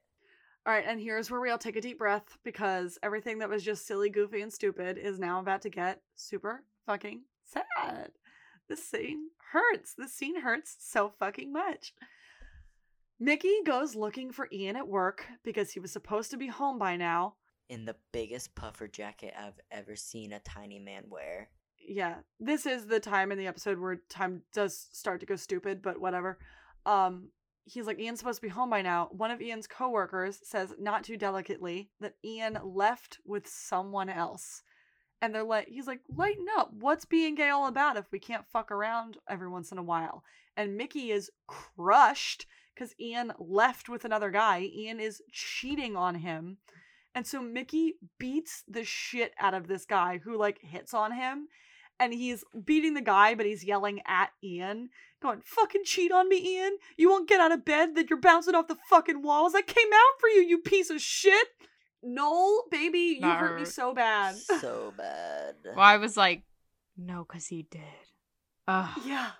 All right, and here's where we all take a deep breath because everything that was just silly, goofy, and stupid is now about to get super fucking sad. This scene hurts. This scene hurts so fucking much. Mickey goes looking for Ian at work because he was supposed to be home by now. In the biggest puffer jacket I've ever seen a tiny man wear. Yeah, this is the time in the episode where time does start to go stupid, but whatever. Um, he's like, Ian's supposed to be home by now. One of Ian's coworkers says, not too delicately, that Ian left with someone else. And they're like, he's like, lighten up. What's being gay all about if we can't fuck around every once in a while? And Mickey is crushed because Ian left with another guy. Ian is cheating on him. And so Mickey beats the shit out of this guy who like hits on him. And he's beating the guy, but he's yelling at Ian, going, fucking cheat on me, Ian. You won't get out of bed, that you're bouncing off the fucking walls. I came out for you, you piece of shit. Noel, baby, you That hurt me so bad. So bad. Well, I was like, no, because he did. Ugh. yeah.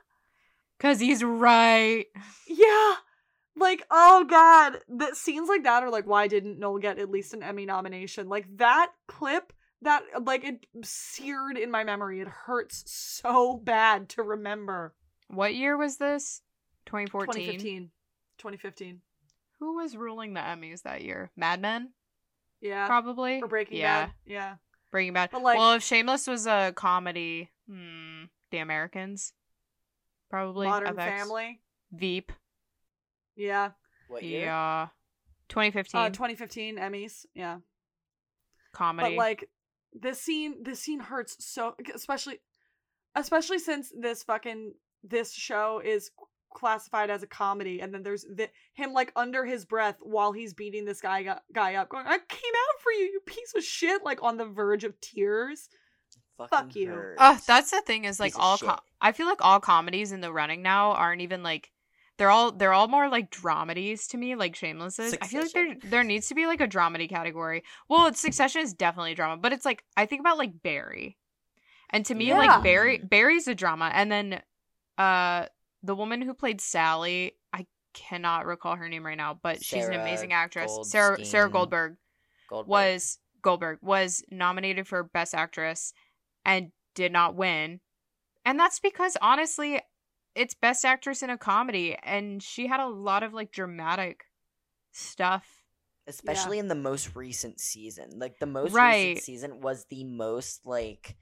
Because he's right. Yeah. Like, oh god. That scenes like that are like, why didn't Noel get at least an Emmy nomination? Like that clip, that like it seared in my memory. It hurts so bad to remember. What year was this? 2014. 2015. 2015. Who was ruling the Emmys that year? Mad Men, Yeah. probably. Or Breaking yeah, Bad. Yeah. Breaking Bad. But, like- well, if Shameless was a comedy, hmm, The Americans, probably. Modern FX. Family. Veep. Yeah. What year? Yeah. 2015 Uh 2015 Emmys. Yeah. comedy. But like this scene this scene hurts so especially especially since this fucking this show is classified as a comedy and then there's the, him like under his breath while he's beating this guy guy up going I came out for you you piece of shit like on the verge of tears. Fuck you. hurts. Oh, that's the thing is like Piece all com- I feel like all comedies in the running now aren't even like they're all they're all more like dramedies to me, like Shameless is. I feel like there there needs to be like a dramedy category. Well, it's Succession is definitely a drama, but it's like I think about like Barry, and to me Yeah. like Barry Barry's a drama, and then uh the woman who played Sally, I cannot recall her name right now, but she's an amazing actress. Sarah Sarah Goldberg Goldberg. was Goldberg was nominated for Best Actress and did not win. And that's because honestly, it's Best Actress in a comedy and she had a lot of like dramatic stuff. especially in the most recent season. Like the most Right. recent season was the most like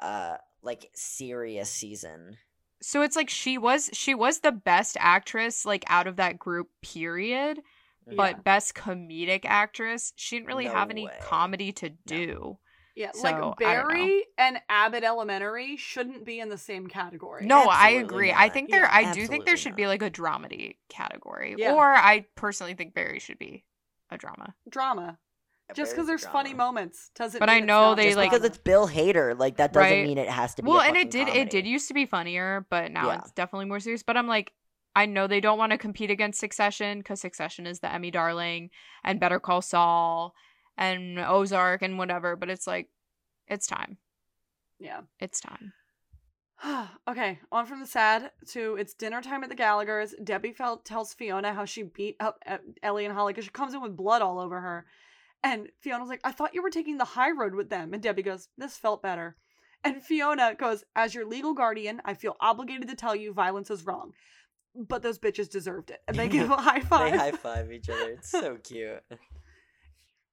uh like serious season. So it's like she was she was the best actress like out of that group period, but best comedic actress, she didn't really No have any way. comedy to do. Yeah, So, like I don't know. Barry and Abbott Elementary shouldn't be in the same category. No, I Absolutely agree. I think there Yeah, I do think there absolutely should be like a dramedy category. Yeah. Or I personally think Barry should be a drama. drama. Just because there's a funny moments doesn't. But mean I know not they, Just like- because it's Bill Hader, like that doesn't Right. mean it has to be. well, a and it fucking did it did used to be funnier, but now Yeah. it's definitely more serious. But I'm like, I know they don't want to compete against Succession because Succession is the Emmy darling and Better Call Saul and Ozark and whatever. But it's like, it's time. Yeah. It's time. okay, on from the sad to it's dinner time at the Gallagher's. Debbie felt tells Fiona how she beat up Ellie and Holly because she comes in with blood all over her. And Fiona's like, I thought you were taking the high road with them. And Debbie goes, This felt better. And Fiona goes, As your legal guardian, I feel obligated to tell you violence is wrong. But those bitches deserved it. And they give a high five. They high five each other. It's so cute.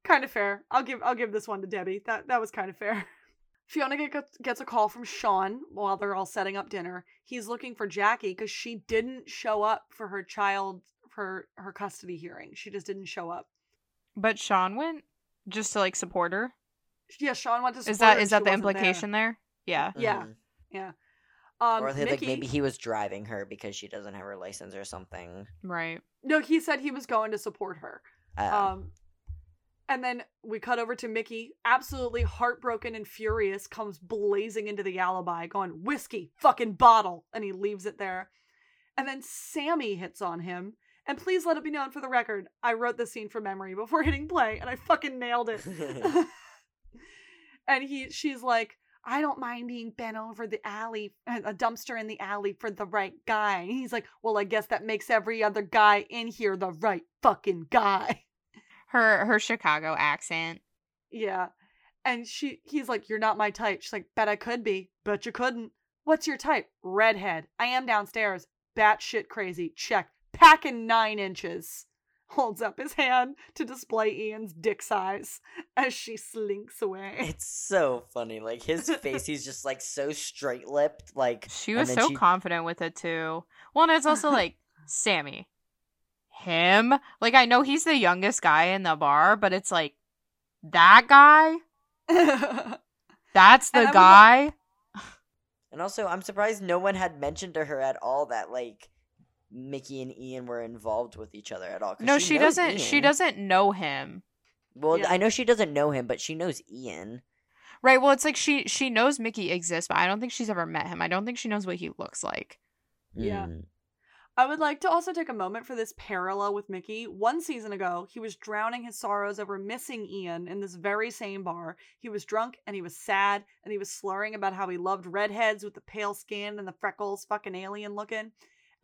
Kind of fair. I'll give I'll give this one to Debbie. That that was kind of fair. Fiona get, gets a call from Sean while they're all setting up dinner. He's looking for Jackie because she didn't show up for her child for her custody hearing. She just didn't show up. But Sean went just to like support her. Yeah, Sean went to. Is support that her is and that she the wasn't there. implication there? Yeah. Yeah. Mhm. Yeah. Um, or they, like maybe he was driving her because she doesn't have her license or something. Right. no, he said he was going to support her. Uh, Um, and then we cut over to Mickey, absolutely heartbroken and furious, comes blazing into the alibi, going, whiskey, fucking bottle. And he leaves it there. And then Sammy hits on him. And please let it be known for the record, I wrote this scene from memory before hitting play, and I fucking nailed it. and he she's like, I don't mind being bent over the alley, a dumpster in the alley for the right guy. And he's like, Well, I guess that makes every other guy in here the right fucking guy. Her her Chicago accent. Yeah. And she he's like, You're not my type. She's like, Bet I could be. but you couldn't. What's your type? Redhead. I am downstairs. Batshit crazy. Check. Packing nine inches. Holds up his hand to display Ian's dick size as she slinks away. it's so funny. Like his face, he's just like so straight lipped. Like She was so she- confident with it too. Well, and it's also like Sammy, him. Like I know he's the youngest guy in the bar, but it's like that guy. That's the would guy. And also, I'm surprised no one had mentioned to her at all that like Mickey and Ian were involved with each other at all. no, she, knows doesn't. She doesn't know him. Well, Yeah. I know she doesn't know him, but she knows Ian. Right. Well, it's like she she knows Mickey exists, but I don't think she's ever met him. I don't think she knows what he looks like. Yeah. Mm. I would like to also take a moment for this parallel with Mickey. One season ago, he was drowning his sorrows over missing Ian in this very same bar. He was drunk and he was sad and he was slurring about how he loved redheads with the pale skin and the freckles, fucking alien looking.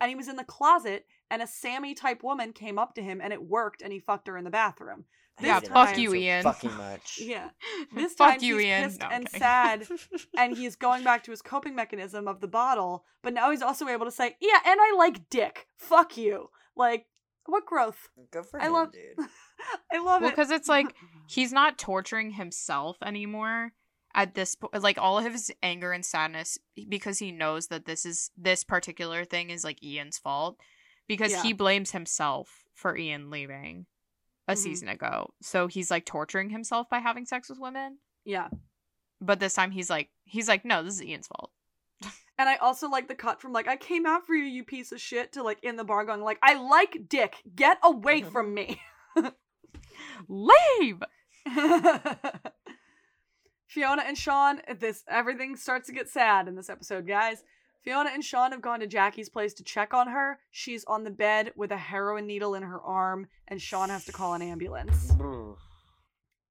And he was in the closet and a Sammy type woman came up to him and it worked and he fucked her in the bathroom. This Yeah, hated fuck you, so Ian. Fucking much. Yeah. This Fuck time you, he's Ian. pissed No, and sad and he's going back to his coping mechanism of the bottle, but now he's also able to say, "Yeah, and I like dick. Fuck you." Like, what growth? Good for I him, love- dude. I love Well, it. because it's like he's not torturing himself anymore at this point. Like all of his anger and sadness, because he knows that this is this particular thing is like Ian's fault, because Yeah. he blames himself for Ian leaving a Mhm. season ago. So he's like torturing himself by having sex with women. yeah. But this time he's like he's like no, this is Ian's fault. And I also like the cut from like I came out for you, you piece of shit, to like in the bar going like I like dick. Get away from me. Leave. Fiona and Sean, this everything starts to get sad in this episode, guys. Fiona and Sean have gone to Jackie's place to check on her. She's on the bed with a heroin needle in her arm, and Sean has to call an ambulance.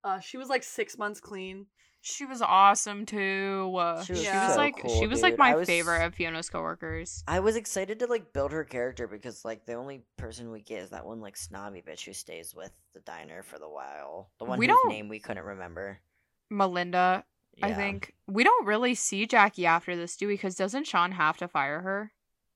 Uh, she was like six months clean. She was awesome too. Uh, She She was was, so like cool, she was like dude. my was- favorite of Fiona's coworkers. I was excited to like build her character because like the only person we get is that one like snobby bitch who stays with the diner for the while. The one We whose don't- name we couldn't remember. Melinda, I think we don't really see Jackie after this, do we? Because doesn't Sean have to fire her?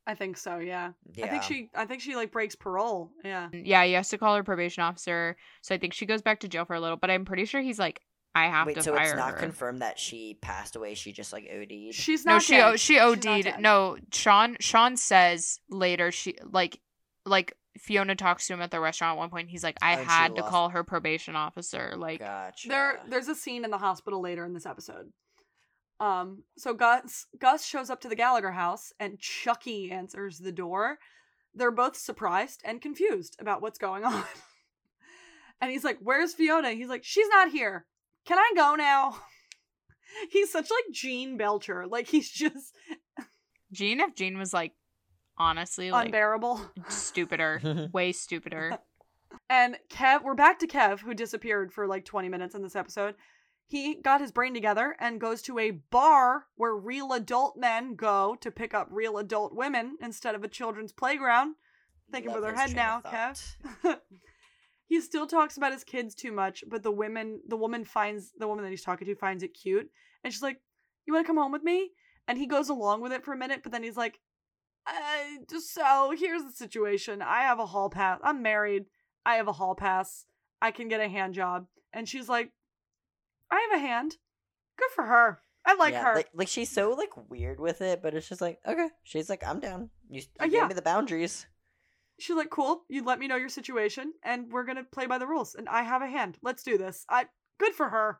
I think so, yeah. Yeah. I think she I think she like breaks parole. Yeah. Mm, yeah, he has to call her probation officer. So I think she goes back to jail for a little. But I'm pretty sure he's like, I have Wait, to so fire it's not her. confirmed that she passed away. She just like OD'd. She's not no, she dead. o- she OD'd. No, Sean Sean says later she like like Fiona talks to him at the restaurant at one point. He's like, I and had to call her probation officer. Like, gotcha. There there's a scene in the hospital later in this episode. Um so Gus Gus shows up to the Gallagher house and Chucky answers the door. They're both surprised and confused about what's going on. and he's like, "Where's Fiona?" He's like, "She's not here. Can I go now?" he's such like Gene Belcher. Like he's just Gene, if Gene was like, honestly, like unbearable. stupider, way stupider. And Kev, we're back to Kev, who disappeared for like 20 minutes in this episode. He got his brain together and goes to a bar where real adult men go to pick up real adult women instead of a children's playground. Thinking Love with her head now, Kev. thought. he still talks about his kids too much, but the women, the woman finds the woman that he's talking to finds it cute, and she's like, "You want to come home with me?" And he goes along with it for a minute, but then he's like, uh, just so here's the situation. I have a hall pass. I'm married. I have a hall pass. I can get a hand job. And she's like, I have a hand. Good for her. I like yeah, her. Like, like she's so like weird with it, but it's just like okay. She's like, I'm down. You, you Uh, gave me the boundaries. she's like, cool. You let me know your situation, and we're gonna play by the rules. And I have a hand. Let's do this. I good for her.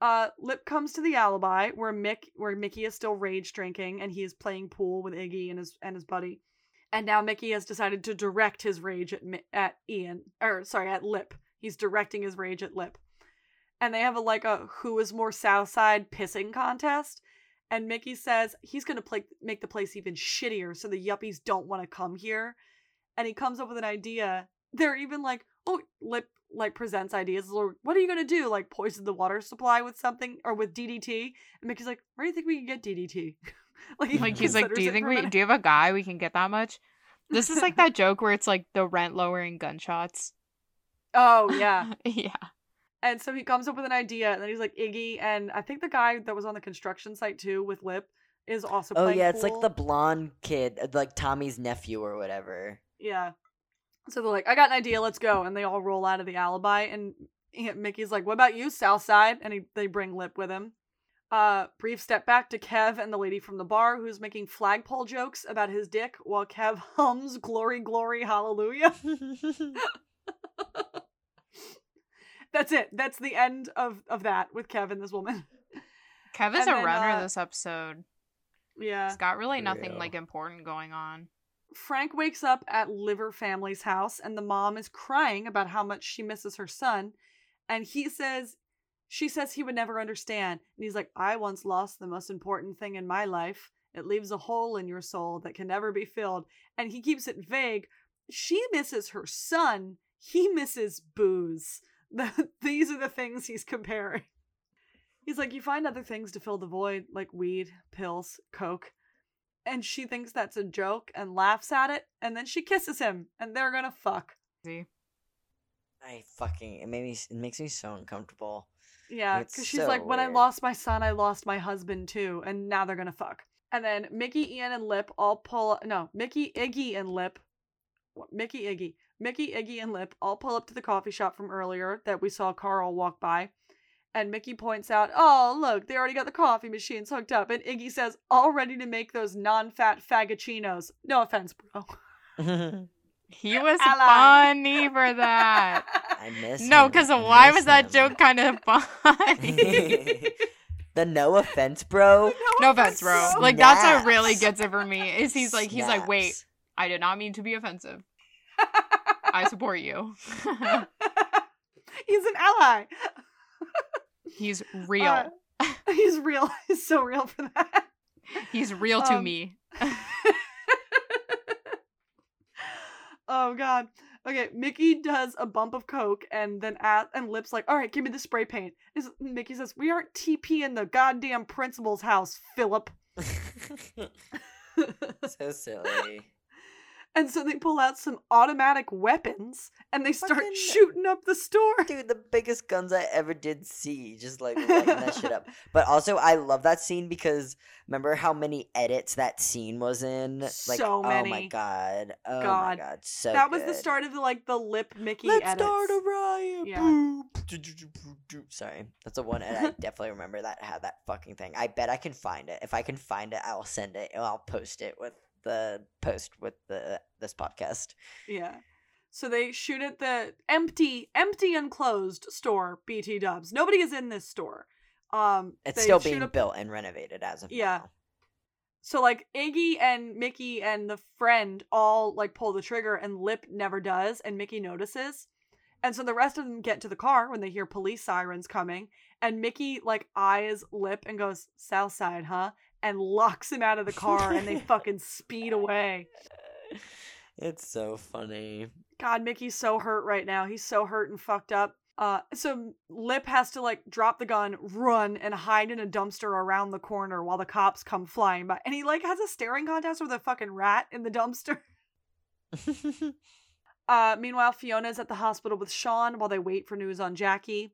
Uh, Lip comes to the alibi where Mick, where Mickey is still rage drinking, and he is playing pool with Iggy and his and his buddy. And now Mickey has decided to direct his rage at at Ian, or sorry, at Lip. He's directing his rage at Lip, and they have a like a who is more Southside pissing contest. And Mickey says he's gonna play make the place even shittier, so the yuppies don't want to come here. And he comes up with an idea. They're even like, oh, Lip like presents ideas. or What are you gonna do? Like poison the water supply with something or with DDT? And Mickey's like, where do you think we can get DDT? like, he Like he's like, do you think we do you have a guy we can get that much? This is like that joke where it's like the rent lowering gunshots. Oh yeah. yeah. And so he comes up with an idea, and then he's like Iggy, and I think the guy that was on the construction site too with Lip is also. Oh playing yeah, it's like the blonde kid, uh, like Tommy's nephew or whatever. Yeah. So they're like, I got an idea, let's go. And they all roll out of the alibi. And Mickey's like, What about you, Southside? And he, they bring Lip with him. Uh, brief step back to Kev and the lady from the bar who's making flagpole jokes about his dick while Kev hums Glory, Glory, Hallelujah. That's it. That's the end of, of that with Kev and this woman. Kevin's And a then, runner uh, this episode. Yeah. He's got really nothing real. like important going on. Frank wakes up at Liver family's house and the mom is crying about how much she misses her son. And he says, she says he would never understand. And he's like, I once lost the most important thing in my life. It leaves a hole in your soul that can never be filled. And he keeps it vague. She misses her son. He misses booze. These are the things he's comparing. He's like, you find other things to fill the void, like weed, pills, coke and she thinks that's a joke and laughs at it, and then she kisses him, and they're gonna fuck. See? I fucking it made me it makes me so uncomfortable. Yeah, because she's so like, when I lost my son, I lost my husband too, and now they're gonna fuck. And then Mickey, Ian, and Lip all pull. No, Mickey, Iggy, and Lip. what, Mickey, Iggy, Mickey, Iggy, and Lip all pull up to the coffee shop from earlier that we saw Carl walk by. And Mickey points out, "Oh, look, they already got the coffee machines hooked up." And Iggy says, "All ready to make those non-fat fagocinos." No offense, bro. He was Ally. funny for that. I miss no, because why miss was that joke kind of funny? the no offense, bro. no offense, bro. bro. Like that's what really gets it for me. Is he's like he's like, wait, I did not mean to be offensive. I support you. He's an ally. he's real. Uh, he's real. He's so real for that. he's real to um, me. oh god. Okay, Mickey does a bump of coke and then at and Lip's like, "All right, give me the spray paint." Is Mickey says, "We aren't TP in the goddamn principal's house, Philip." so silly. And so they pull out some automatic weapons and they start Fucking- shooting up the store. Dude, the biggest guns I ever did see, just like lighting that shit up. But also, I love that scene because remember how many edits that scene was in? Like, So Oh my many. god! Oh God. my god! So that was the good. start of the like the lip Mickey Let's edits. start a riot! Yeah. Boop. Sorry, that's the one, and I definitely remember that had that fucking thing. I bet I can find it. If I can find it, I'll send it. and I'll post it with the post with the this podcast. Yeah. So they shoot at the empty, empty and closed store, BT Dubs. Nobody is in this store. Um It's still being up- built and renovated as of Yeah. now. So like Iggy and Mickey and the friend all like pull the trigger and Lip never does and Mickey notices. And so the rest of them get to the car when they hear police sirens coming and Mickey like eyes Lip and goes, "South side, huh?" And locks him out of the car and they fucking speed away. It's so funny. God, Mickey's so hurt right now. He's so hurt and fucked up. Uh, so Lip has to like drop the gun, run, and hide in a dumpster around the corner while the cops come flying by. And he like has a staring contest with a fucking rat in the dumpster. Uh, meanwhile, Fiona's at the hospital with Sean while they wait for news on Jackie.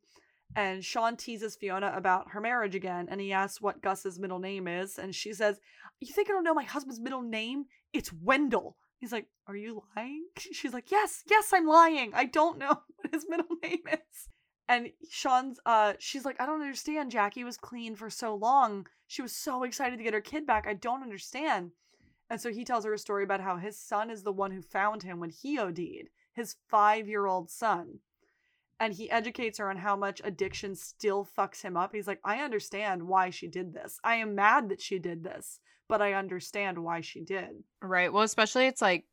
And Sean teases Fiona about her marriage again, and he asks what Gus's middle name is, and she says, "You think I don't know my husband's middle name? It's Wendell." He's like, "Are you lying?" She's like, "Yes, yes, I'm lying. I don't know what his middle name is." And Sean's, uh, she's like, "I don't understand. Jackie was clean for so long. She was so excited to get her kid back. I don't understand." And so he tells her a story about how his son is the one who found him when he OD'd, his five year old son. And he educates her on how much addiction still fucks him up. He's like, I understand why she did this. I am mad that she did this, but I understand why she did. Right. Well, especially it's like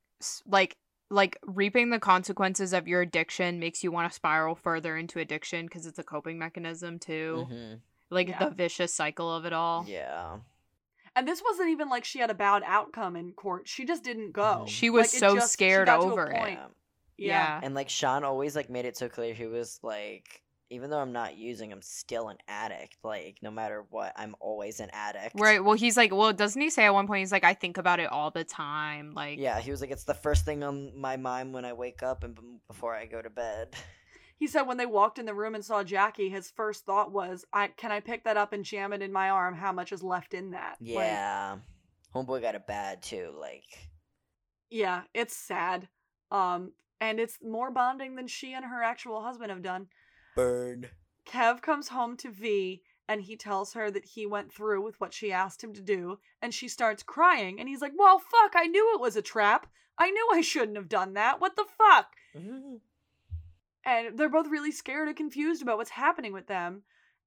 like like reaping the consequences of your addiction makes you want to spiral further into addiction because it's a coping mechanism too. Mhm. Like Yeah. the vicious cycle of it all. Yeah. And this wasn't even like she had a bad outcome in court. She just didn't go. She was Like, so just- scared got to a over it. Point. Yeah. Yeah. And like Sean always like made it so clear he was like, even though I'm not using, I'm still an addict. Like no matter what, I'm always an addict. Right. Well, he's like, well, doesn't he say at one point he's like, I think about it all the time. Like, Yeah, he was like, it's the first thing on my mind when I wake up and b- before I go to bed. He said when they walked in the room and saw Jackie, his first thought was, "I can I pick that up and jam it in my arm? How much is left in that?" Like, Yeah. Homeboy got it bad too. Like, yeah, it's sad. Um, and it's more bonding than she and her actual husband have done. burn. Kev comes home to V and he tells her that he went through with what she asked him to do, and she starts crying. And he's like, "Well, fuck! I knew it was a trap. I knew I shouldn't have done that. What the fuck?" Mhm. and they're both really scared and confused about what's happening with them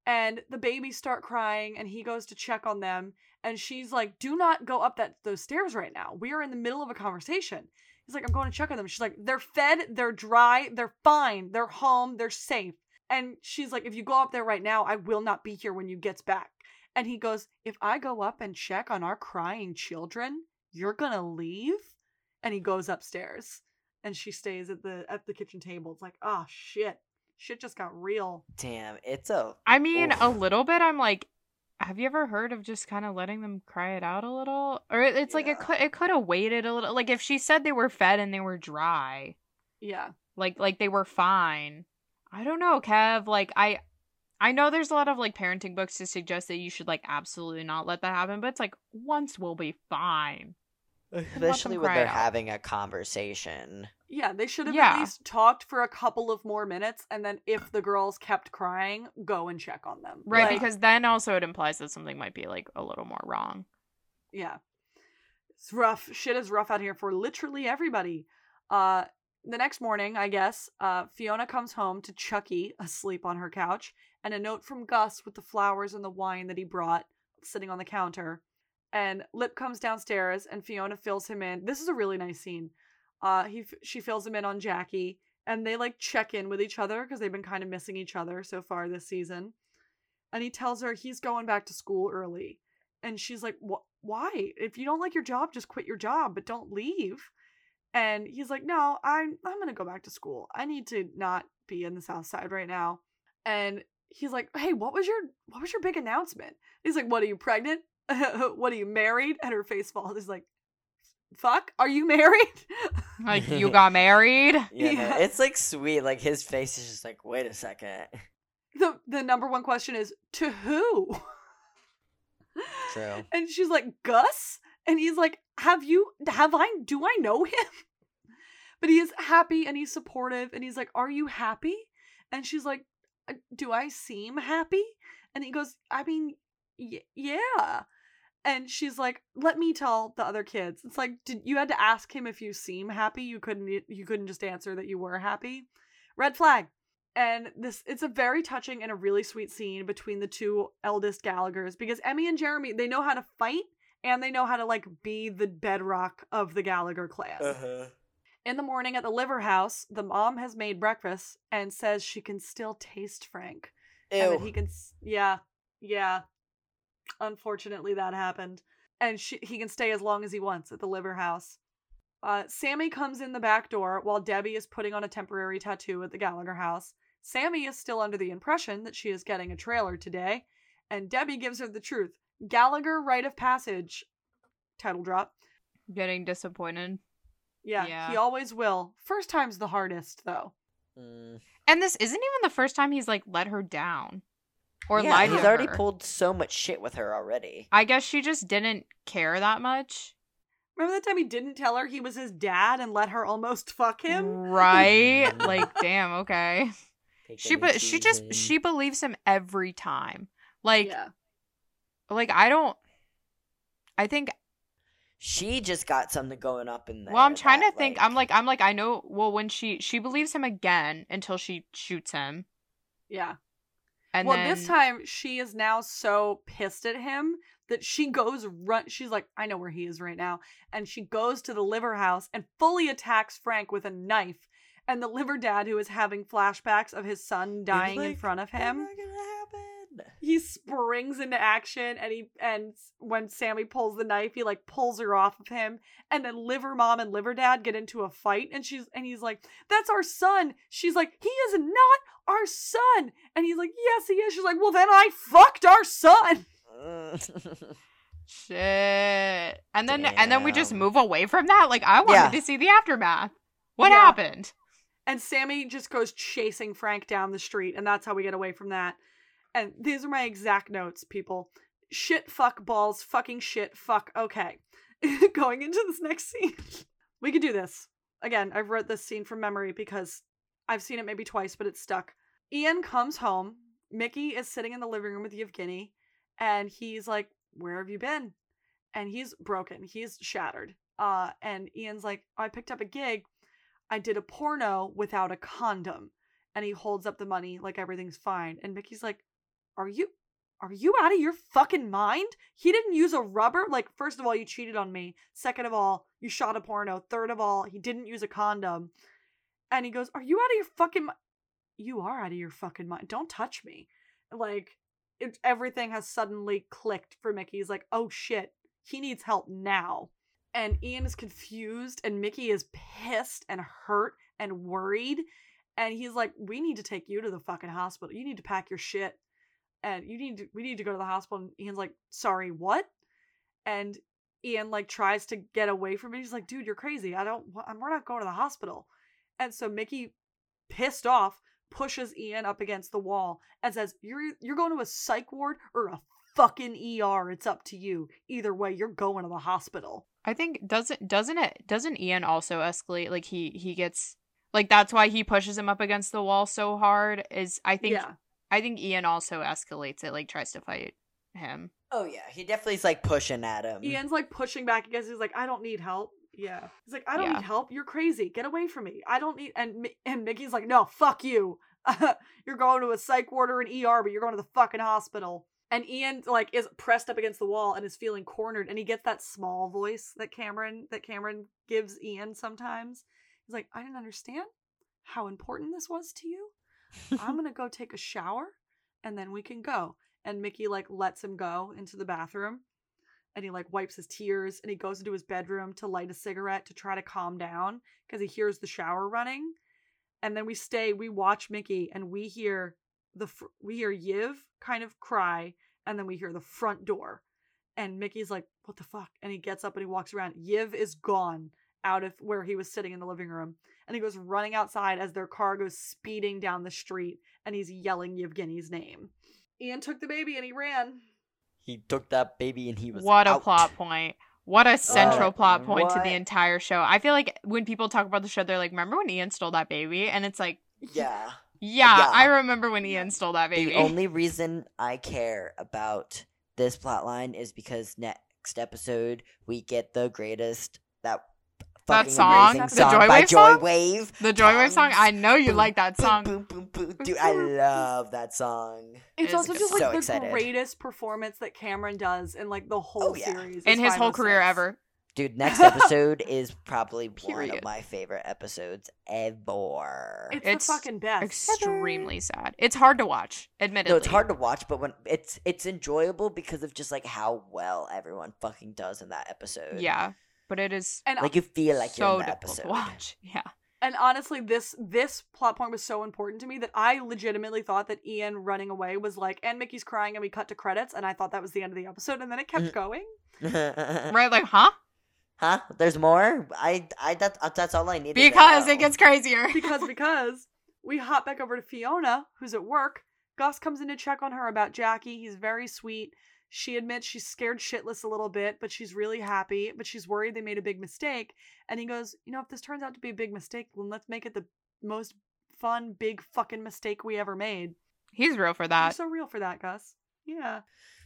and the babies start crying and he goes to check on them and she's like do not go up that those stairs right now we are in the middle of a conversation he's like i'm going to check on them she's like they're fed they're dry they're fine they're home they're safe and she's like if you go up there right now i will not be here when you gets back and he goes if i go up and check on our crying children you're gonna leave and he goes upstairs and she stays at the at the kitchen table. It's like, oh shit, shit just got real. Damn, it's a I mean, a little bit. I'm like, have you ever heard of just kind of letting them cry it out a little? Or it- it's like it could it could have waited a little. Like if she said they were fed and they were dry, Yeah, like like they were fine. I don't know, Kev. Like I. I know there's a lot of like parenting books to suggest that you should like absolutely not let that happen, but it's like once we'll be fine. Especially when they're out. having a conversation. yeah. They should have Yeah. at least talked for a couple of more minutes, and then if the girls kept crying, go and check on them. Right, Like, because then also it implies that something might be like a little more wrong. yeah, it's rough. Shit is rough out here for literally everybody. Uh, the next morning, I guess, uh, Fiona comes home to Chucky asleep on her couch, and a note from Gus with the flowers and the wine that he brought sitting on the counter. And Lip comes downstairs, and Fiona fills him in. This is a really nice scene. Uh, he she fills him in on Jackie, and they like check in with each other because they've been kind of missing each other so far this season. And he tells her he's going back to school early, and she's like, Why? If you don't like your job, just quit your job, but don't leave." And he's like, "No, I'm I'm gonna go back to school. I need to not be in the South Side right now." And he's like, "Hey, what was your what was your big announcement?" He's like, "What are you pregnant? what are you married?" And her face falls. He's like, "Fuck, are you married?" Like you got married. Yeah, no, it's like sweet. Like his face is just like, wait a second. the the number one question is to who? True. And she's like, Gus? And he's like, Have you, have I, do I know him? But he is happy and he's supportive. And he's like, Are you happy? And she's like, "Uh, Do I seem happy? And he goes, I mean, y- yeah. And she's like, Let me tell the other kids. It's like, did you had to ask him if you seem happy? You couldn't, you couldn't just answer that you were happy. Red flag and this it's a very touching and a really sweet scene between the two eldest Gallaghers because Emmy and Jeremy they know how to fight and they know how to like be the bedrock of the Gallagher clan. Uh-huh. In the morning at the liver house, the mom has made breakfast and says she can still taste Frank and that he can s- yeah yeah unfortunately that happened. And she, he can stay as long as he wants at the liver house. Uh, sammy comes in the back door while debbie is putting on a temporary tattoo at the gallagher house. Sammy is still under the impression that she is getting a trailer today. And debbie gives her the truth. Gallagher rite of passage. Title drop. Getting disappointed. yeah, Yeah. he always will. First time's the hardest though. Mm. And this isn't even the first time he's like let her down or yeah, lied he's to already her. pulled so much shit with her already. I guess she just didn't care that much. remember that time he didn't tell her he was his dad and let her almost fuck him Right? like, damn, okay. Pick She and but she just choosing. she believes him every time. Like yeah like I don't I think She just got something going up in there. Well, I'm trying to that, think. I'm like, I'm like, I know. Well, when she she believes him again until she shoots him, Yeah. And well, then this time she is now so pissed at him that she goes run. She's like, I know where he is right now, and she goes to the liver house and fully attacks Frank with a knife. And the liver dad, who is having flashbacks of his son dying in front of him, Never gonna happen. He springs into action and he and when Sammy pulls the knife, he like pulls her off of him. And then liver mom and liver dad get into a fight and she's and he's like, That's our son. She's like, He is not our son. And he's like, Yes, he is. She's like, Well then I fucked our son. shit, and then and then we just move away from that. Like I wanted Yeah. to see the aftermath. What Yeah. happened? And Sammy just goes chasing Frank down the street, and that's how we get away from that. And these are my exact notes, people. Shit, fuck, balls, fucking shit, fuck. Okay. Going into this next scene. we could do this. Again, I've read this scene from memory because I've seen it maybe twice, but it's stuck. Ian comes home. Mickey is sitting in the living room with Yevgeny, and he's like, Where have you been? And he's broken. He's shattered. Uh, and Ian's like, I picked up a gig. I did a porno without a condom. And he holds up the money like everything's fine. And Mickey's like, Are you are you out of your fucking mind? He didn't use a rubber. Like, first of all, you cheated on me. Second of all, you shot a porno. Third of all, he didn't use a condom. And he goes, Are you out of your fucking? You are out of your fucking mind. Don't touch me. Like, it, everything has suddenly clicked for Mickey. He's like, Oh shit, he needs help now. And Ian is confused, and Mickey is pissed and hurt and worried. And he's like, We need to take you to the fucking hospital. You need to pack your shit. And you need to, we need to go to the hospital. And Ian's like, Sorry, what? And Ian like tries to get away from it. He's like, Dude, you're crazy. I don't, we're not going to the hospital. And so Mickey, pissed off, pushes Ian up against the wall and says, You're, you're going to a psych ward or a fucking ER. It's up to you. Either way, you're going to the hospital. I think doesn't doesn't it doesn't Ian also escalate like he he gets like that's why he pushes him up against the wall so hard is I think yeah. I think Ian also escalates it like tries to fight him. oh yeah, he definitely is like pushing at him. Ian's like pushing back against. He's like, I don't need help. Yeah. He's like, I don't Yeah. need help. You're crazy. Get away from me. I don't need. And and Mickey's like, No, fuck you. you're going to a psych ward or an ER, but you're going to the fucking hospital. And Ian like is pressed up against the wall and is feeling cornered. And he gets that small voice that Cameron that Cameron gives Ian sometimes. He's like, I didn't understand how important this was to you. I'm gonna go take a shower, and then we can go. And Mickey like lets him go into the bathroom and he like wipes his tears and he goes into his bedroom to light a cigarette to try to calm down because he hears the shower running. And then we stay we watch mickey and we hear the fr- we hear yev kind of cry and then we hear the front door. And mickey's like what the fuck? And he gets up and he walks around. Yev is gone out of where he was sitting in the living room and he goes running outside as their car goes speeding down the street and he's yelling yevgeny's name ian took the baby and he ran He took that baby and he was What a plot point. What a central Uh, plot point to the entire show. I feel like when people talk about the show, they're like, "Remember when Ian stole that baby?" And it's like, Yeah. "Yeah, Yeah. I remember when Ian stole that baby." The only reason I care about this plotline is because next episode we get the greatest that That fucking song? The song Joy Wave Joy song? Wave. the Joywave song. I know you Boom, like that song. boom, boom, boom. Dude, I love that song. It's It's also good. just like So the excited. greatest performance that Cameron does in like the whole Oh, yeah. series. In his whole career 506. ever. Dude, next episode is probably one of my favorite episodes ever. It's, It's the fucking best. Extremely sad. It's hard to watch, admittedly. no, it's hard to watch, but when it's it's enjoyable because of just like how well everyone fucking does in that episode. Yeah, but it is and Like you feel like you're so in that difficult episode. to watch. Yeah. and honestly, this this plot point was so important to me that I legitimately thought that Ian running away was like, and Mickey's crying, and we cut to credits, and I thought that was the end of the episode, and then it kept Mhm. going. Right, like, huh? Huh? There's more? I I that, uh, that's all I needed. Because it gets crazier. because because we hop back over to Fiona, who's at work. Gus comes in to check on her about Jackie. He's very sweet. She admits she's scared shitless a little bit, but she's really happy. But she's worried they made a big mistake. And he goes, You know, if this turns out to be a big mistake, then let's make it the most fun, big fucking mistake we ever made. He's real for You're that. so real for that, Gus. Yeah.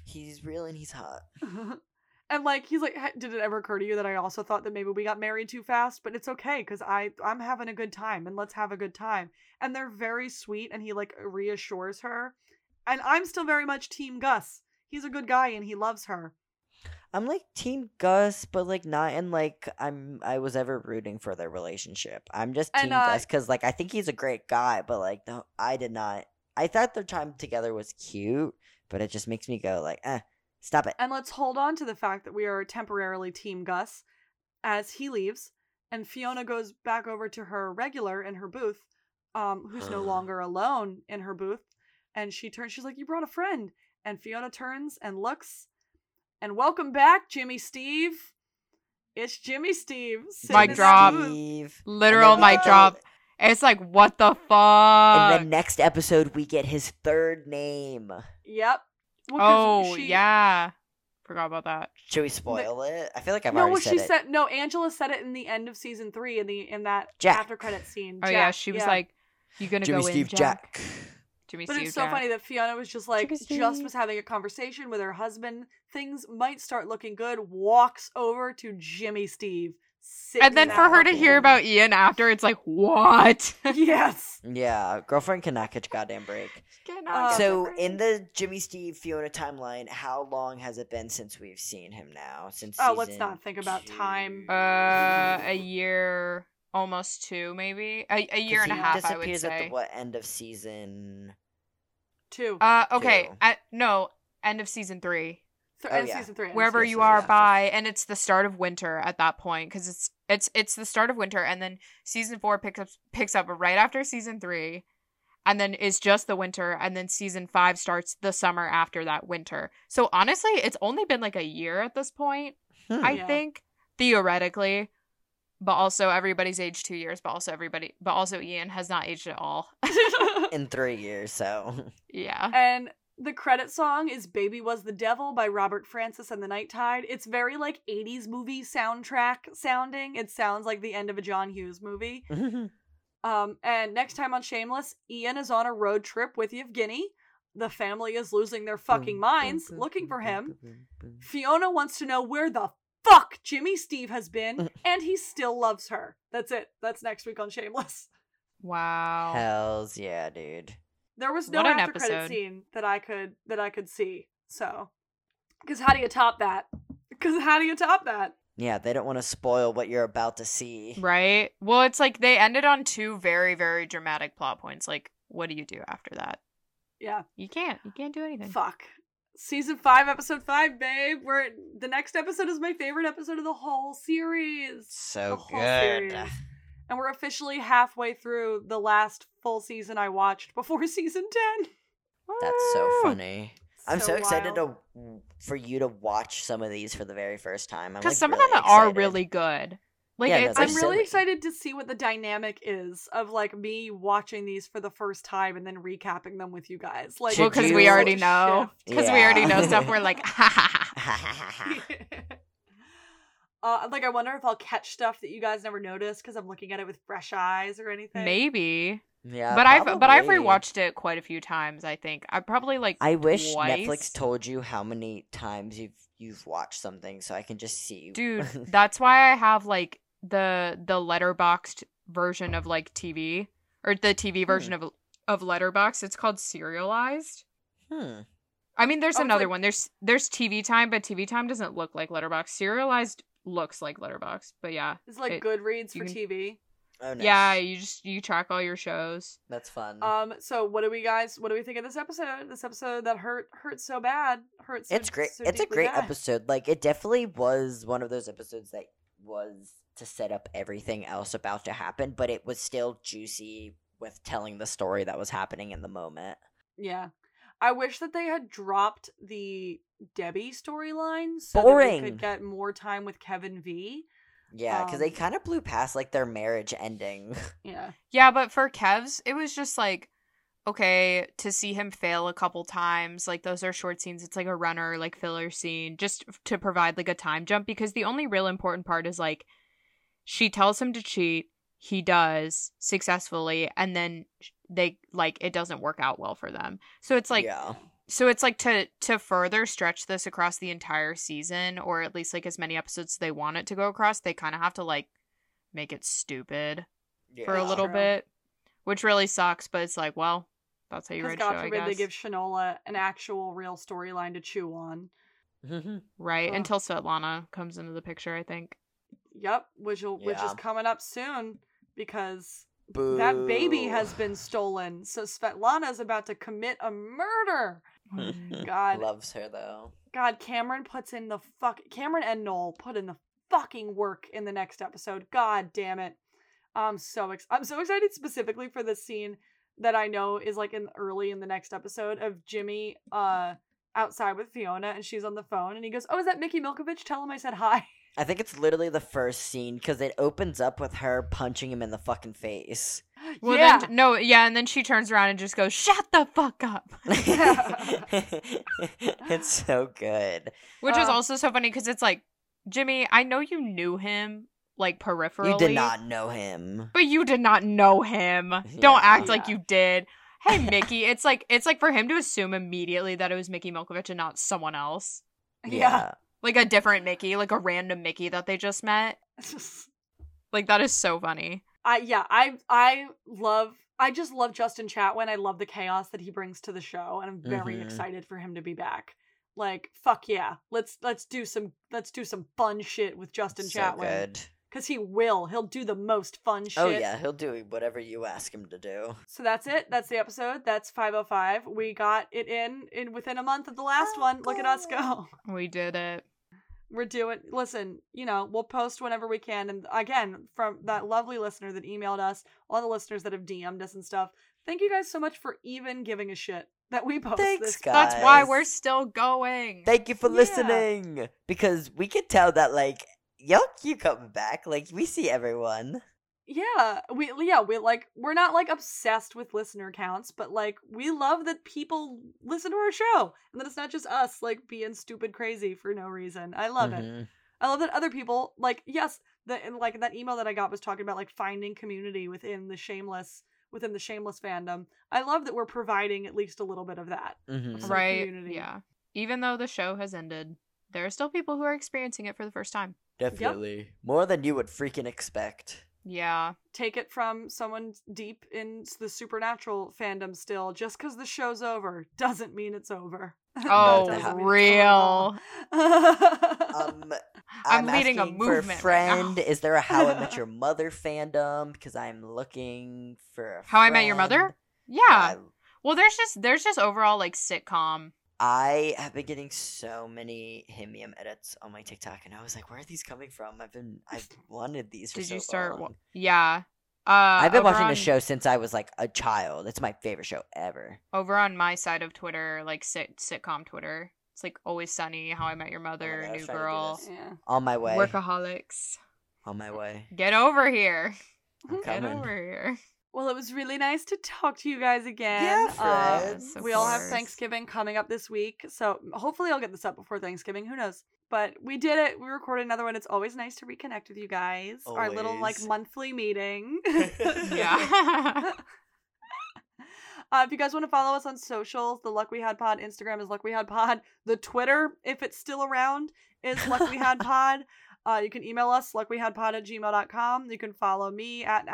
he's real and he's hot. And like he's like, did it ever occur to you that I also thought that maybe we got married too fast? But it's okay because I I'm having a good time and let's have a good time. And they're very sweet and he like reassures her. And I'm still very much Team Gus. He's a good guy and he loves her. I'm like Team Gus, but like not in like I'm I was ever rooting for their relationship. I'm just And, Team uh, Gus because like I think he's a great guy, but like no, I did not. I thought their time together was cute, but it just makes me go like, eh, stop it. And let's hold on to the fact that we are temporarily Team Gus as he leaves and Fiona goes back over to her regular in her booth, um, who's no longer alone in her booth. And she turns, she's like, You brought a friend. And Fiona turns and looks, and welcome back, Jimmy Steve. It's Jimmy Steve. sitting Mic drop. Steve. Literal And then we mic go- drop. It's like what the fuck? In the next episode, we get his third name. Yep. Well, 'cause oh she- yeah, forgot about that. Should we spoil it? I feel like I've no, already well, said she it. said no. Angela said it in the end of season three in the in that Jack. after credit scene. Oh yeah, she was like, "You gonna go Steve in, Jack?" Jack. Jimmy But Steve it's so funny that Fiona was just like, just was having a conversation with her husband. Things might start looking good. Walks over to Jimmy Steve. And then for her to hear about Ian after, it's like, what? yes, Yeah, girlfriend cannot catch a goddamn break. Uh, so the in the Jimmy Steve Fiona timeline, how long has it been since we've seen him now? Since Oh, let's not think about time. uh, a year, almost two, maybe a, a 'Cause year and a he half. I would disappears at say. the what end of season? two. Uh, okay, Two. at, no, end of season three. Th- oh, and yeah. season three. wherever season you are yeah. by and it's the start of winter at that point because it's it's it's the start of winter and then season four picks up picks up right after season three and then is just the winter and then season five starts the summer after that winter so honestly it's only been like a year at this point Hmm. i Yeah. think theoretically but also everybody's aged two years but also everybody but also ian has not aged at all in three years, so yeah and the credit song is Baby Was the Devil by Robert Francis and the Night Tide. It's very like 80s movie soundtrack sounding. It sounds like the end of a John Hughes movie. Um, and next time on Shameless, Ian is on a road trip with Yevgeny. The family is losing their fucking minds looking for him. Fiona wants to know where the fuck Jimmy Steve has been, and he still loves her. That's it. That's next week on Shameless. wow Hells yeah, dude. There was no What an after credit scene that I could that I could see. So, because how do you top that? Because how do you top that? Yeah, they don't want to spoil what you're about to see. Right. Well, it's like they ended on two very, very dramatic plot points. Like, what do you do after that? Yeah, You can't. You can't do anything. fuck. Season five, episode five, babe. We're the next episode is my favorite episode of the whole series. So whole good. series. And we're officially halfway through the last full season I watched before season 10. That's so Woo! funny. I'm so, excited to for you to watch some of these for the very first time. Because like, some really of them are excited. really good. Like, Yeah, no, I'm really silly. excited to see what the dynamic is of like me watching these for the first time and then recapping them with you guys. Like, well, because we already know. shift. Because we already know stuff. We're like, ha ha ha. uh, like I wonder if I'll catch stuff that you guys never noticed because I'm looking at it with fresh eyes or anything. Maybe. yeah, but I've but I've probably. rewatched it quite a few times. I think I probably like. I wish twice. Netflix told you how many times you've you've watched something, so I can just see. dude that's why i have like the the Letterboxd version of like tv or the tv version of of letterbox it's called Serializd hmm. i mean there's Oh, another like- one there's there's tv time but tv time doesn't look like letterbox Serializd looks like letterbox but yeah It's like It- Goodreads for can- TV. Oh, nice. yeah you just you track all your shows that's fun. Um. So what do we guys? What do we think of this episode? This episode that hurt hurt so bad. Hurts. So, it's great. so it's a great bad. episode. Like it definitely was one of those episodes that was to set up everything else about to happen, but it was still juicy with telling the story that was happening in the moment. Yeah. I wish that they had dropped the Debbie storyline so that we could get more time with Kevin V. Yeah, because they Um, kind of blew past like their marriage ending. Yeah. yeah but for kev's it was just like okay to see him fail a couple times like those are short scenes it's like a runner like filler scene just to provide like a time jump because the only real important part is like she tells him to cheat he does successfully and then they like it doesn't work out well for them so it's like yeah, so it's like to to further stretch this across the entire season or at least like as many episodes they want it to go across, they kind of have to like make it stupid for a little True. bit, which really sucks, but it's like, well, that's how you Because write God show, I forbid they give Shanola an actual real storyline to chew on. Mhm. right, Ugh. until Svetlana comes into the picture, I think. Yep, which will, which is coming up soon because Boo. that baby has been stolen. So Svetlana is about to commit a murder. God. Loves her though. God, Cameron puts in the fuck. Cameron and Noel put in the fucking work in the next episode. God damn it. I'm so ex- I'm so excited specifically for the scene that I know is like in early in the next episode of Jimmy uh outside with Fiona and she's on the phone and he goes, "Oh, is that Mickey Milkovich? Tell him I said hi." I think it's literally the first scene because it opens up with her punching him in the fucking face. Well, yeah. then no, yeah, and then she turns around and just goes, "Shut the fuck up," it's so good. which is Uh, also so funny because it's like, Jimmy, I know you knew him like peripherally, You did not know him. but you did not know him. Don't Yeah. act like you did. Hey, Mickey, it's like it's like for him to assume immediately that it was Mickey Milkovich and not someone else, yeah. Like a different Mickey, like a random Mickey that they just met. Like that is so funny. I yeah, I I love I just love Justin Chatwin. I love the chaos that he brings to the show and I'm very Mhm. excited for him to be back. Like fuck yeah. Let's let's do some let's do some fun shit with Justin so Chatwin good. Cuz he will. He'll do the most fun oh, shit. Oh yeah, he'll do whatever you ask him to do. So that's it. That's the episode. That's 505. We got it in in within a month of the last oh, one. Look at us go. We did it. We're doing. Listen, you know, we'll post whenever we can. And again, from that lovely listener that emailed us, all the listeners that have DM'd us and stuff. Thank you guys so much for even giving a shit that we post Thanks, this. guys. That's why we're still going. Thank you for Yeah. listening because we could tell that like y'all keep coming back. Like we see everyone. Yeah, we yeah we like we're not like obsessed with listener counts, but like we love that people listen to our show and that it's not just us like being stupid crazy for no reason. I love it. Mhm. I love that other people like yes, the and, like that email that I got was talking about like finding community within the shameless within the shameless fandom. I love that we're providing at least a little bit of that. Mhm. Some right. community. Yeah. Even though the show has ended, there are still people who are experiencing it for the first time. Definitely more than you would freaking expect. Yeah. Take it from someone deep in the supernatural fandom still. Just because the show's over doesn't mean it's over. Oh, Doesn't mean it's over real. at all. Um, I'm leading a asking for movement right friend. now. Is there a How I Met Your Mother fandom? Because I'm looking for a How I Met Your Mother? Yeah. I, Well, there's just there's just overall like sitcom. I have been getting so many HIMYM edits on my TikTok, and I was like, "Where are these coming from?" I've been I've wanted these. For so long. Did so you start? wa- long. Yeah. Uh, I've been watching on, the show since I was like a child. It's my favorite show ever. over on my side of Twitter, like sit sitcom Twitter. It's like Always Sunny, How I Met Your Mother, God, New trying to do Girl, yeah. On my way. Workaholics. On my way. Get over here. I'm Get coming. over here. Well, it was really nice to talk to you guys again. Yeah, Uh, friends. Of we all have. Thanksgiving coming up this week, so hopefully I'll get this up before Thanksgiving. Who knows? But we did it. We recorded another one. It's always nice to reconnect with you guys. Always. Our little like monthly meeting. Yeah. Uh, if you guys want to follow us on socials, the Luck We Had Pod Instagram is Luck We Had Pod. The Twitter, if it's still around, is Luck We Had Pod. Uh, you can email us, luckwehadpod at gmail.com. You can follow me at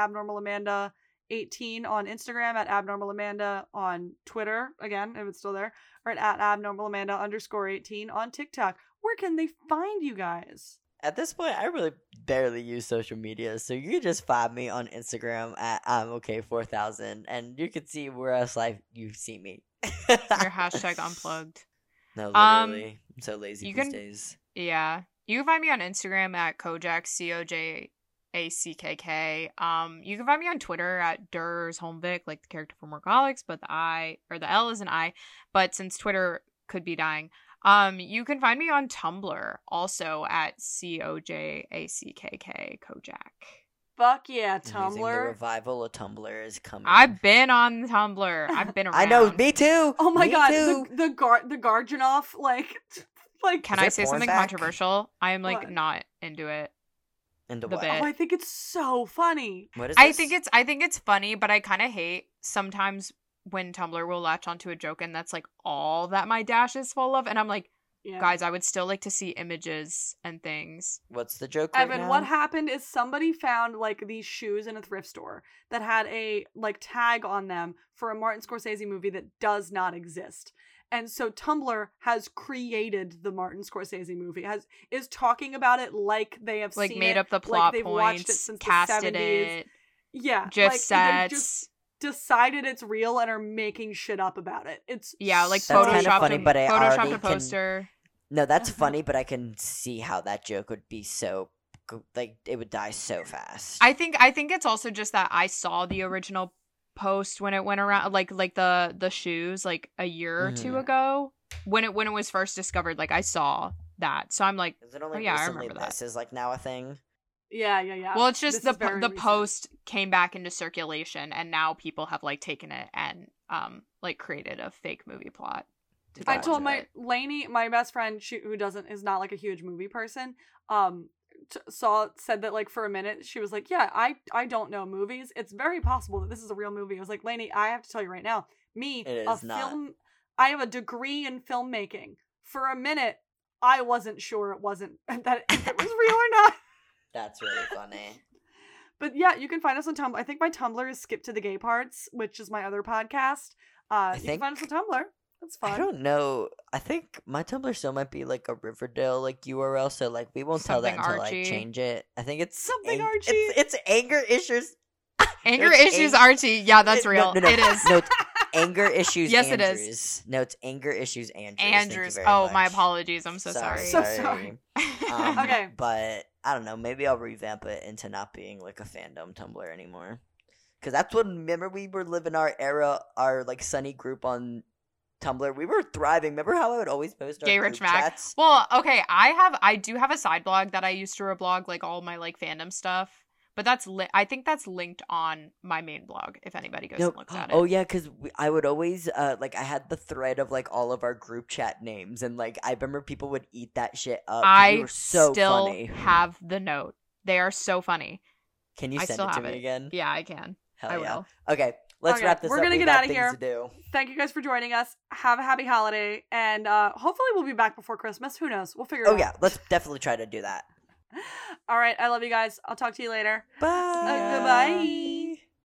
abnormalamanda18 on Instagram, at abnormalamanda on Twitter, again, if it's still there, or at, at abnormalamanda underscore 18 on TikTok. Where can they find you guys? At this point, I really barely use social media, so you can just find me on Instagram at I'm okay four thousand, and you can see where else like you see me. Your hashtag unplugged. No, Um, literally, I'm so lazy you these can- days. Yeah. You can find me on Instagram at Kojak C O J A C K K. Um, you can find me on Twitter at Ders Holmvik, like the character from Workaholics, but the I or the L is an I. But since Twitter could be dying, um, you can find me on Tumblr also at C O J A C K K Kojak. Fuck yeah, Amazing, The revival of Tumblr is coming. I've been on Tumblr. I've been around. I know, me too. Oh my me god, too. the the guard the Goncharov like like Can I say something back? controversial? I am like What? not into it. Into the what? bit. Oh, I think it's so funny. What is I this? think it's I think it's funny, but I kind of hate sometimes when Tumblr will latch onto a joke and that's like all that my dash is full of, and I'm like, Yeah. guys, I would still like to see images and things. What's the joke? Right Evan, now? what happened is somebody found like these shoes in a thrift store that had a like tag on them for a Martin Scorsese movie that does not exist. And so Tumblr has created the Martin Scorsese movie. Has is talking about it like they have Like seen made it, up the like plot they've watched it points, since the 70s. it, Yeah, GIF like, they just sets. decided it's real and are making shit up about it. It's Yeah, like That's photoshopped kinda funny, a, but I photoshopped already a can- poster. No, that's Uh-huh. funny, but I can see how that joke would be so like it would die so fast. I think I think it's also just that I saw the original post when it went around like like the the shoes like a year or two Mhm. ago when it when it was first discovered like I saw that. So I'm like Is it only Oh, yeah, I recently remember that. this is like now a thing? yeah, yeah, yeah. well it's just This the is very po- the recent. post came back into circulation and now people have like taken it and um like created a fake movie plot. to I told into my it. Lainey, my best friend, she, who doesn't is not like a huge movie person. Um, t- saw said that like for a minute she was like, yeah, I I don't know movies. It's very possible that this is a real movie. I was like, Lainey, I have to tell you right now, me, It a not. film, I have a degree in filmmaking. For a minute, I wasn't sure it wasn't that if it was real or not. That's really funny. But yeah, you can find us on Tumblr. I think my Tumblr is Skip to the Gay Parts, which is my other podcast. Uh, you think- can find us on Tumblr. That's fun. I don't know. I think my Tumblr still might be like a Riverdale like URL, so like we won't tell that Something until Archie. I change it. I think it's Something ang- Archie. It's, it's anger issues. Anger It's issues ang- RT. Yeah, that's It- no, real. No, no, It is. No, anger issues. Yes, it is. Andrews. No, it's anger issues. Andrews. Thank Andrews. very Oh, my apologies. I'm so sorry. So sorry. Um, Okay. But I don't know. Maybe I'll revamp it into not being like a fandom Tumblr anymore. Because that's what. Remember, we were living our era, our like sunny group on Tumblr. We were thriving. Remember how I would always post our Gay group Rich Mac. chats? Well, okay, I have I do have a side blog that I used to reblog like all my like fandom stuff, but that's li- I think that's linked on my main blog if anybody goes No, and looks at it. oh yeah, because I would always uh like I had the thread of like all of our group chat names, and like I remember people would eat that shit up. I were so still funny. have the note. They are so funny. Can you I send it to me it. again? Yeah, I can. Hell I yeah. will. Okay, let's Okay, wrap this up. we're gonna We get out of here. To. Thank you guys for joining us. Have a happy holiday, and uh, hopefully we'll be back before Christmas. Who knows? We'll figure it out. Oh yeah, let's definitely try to do that. All right. I love you guys. I'll talk to you later. Bye. Uh, goodbye.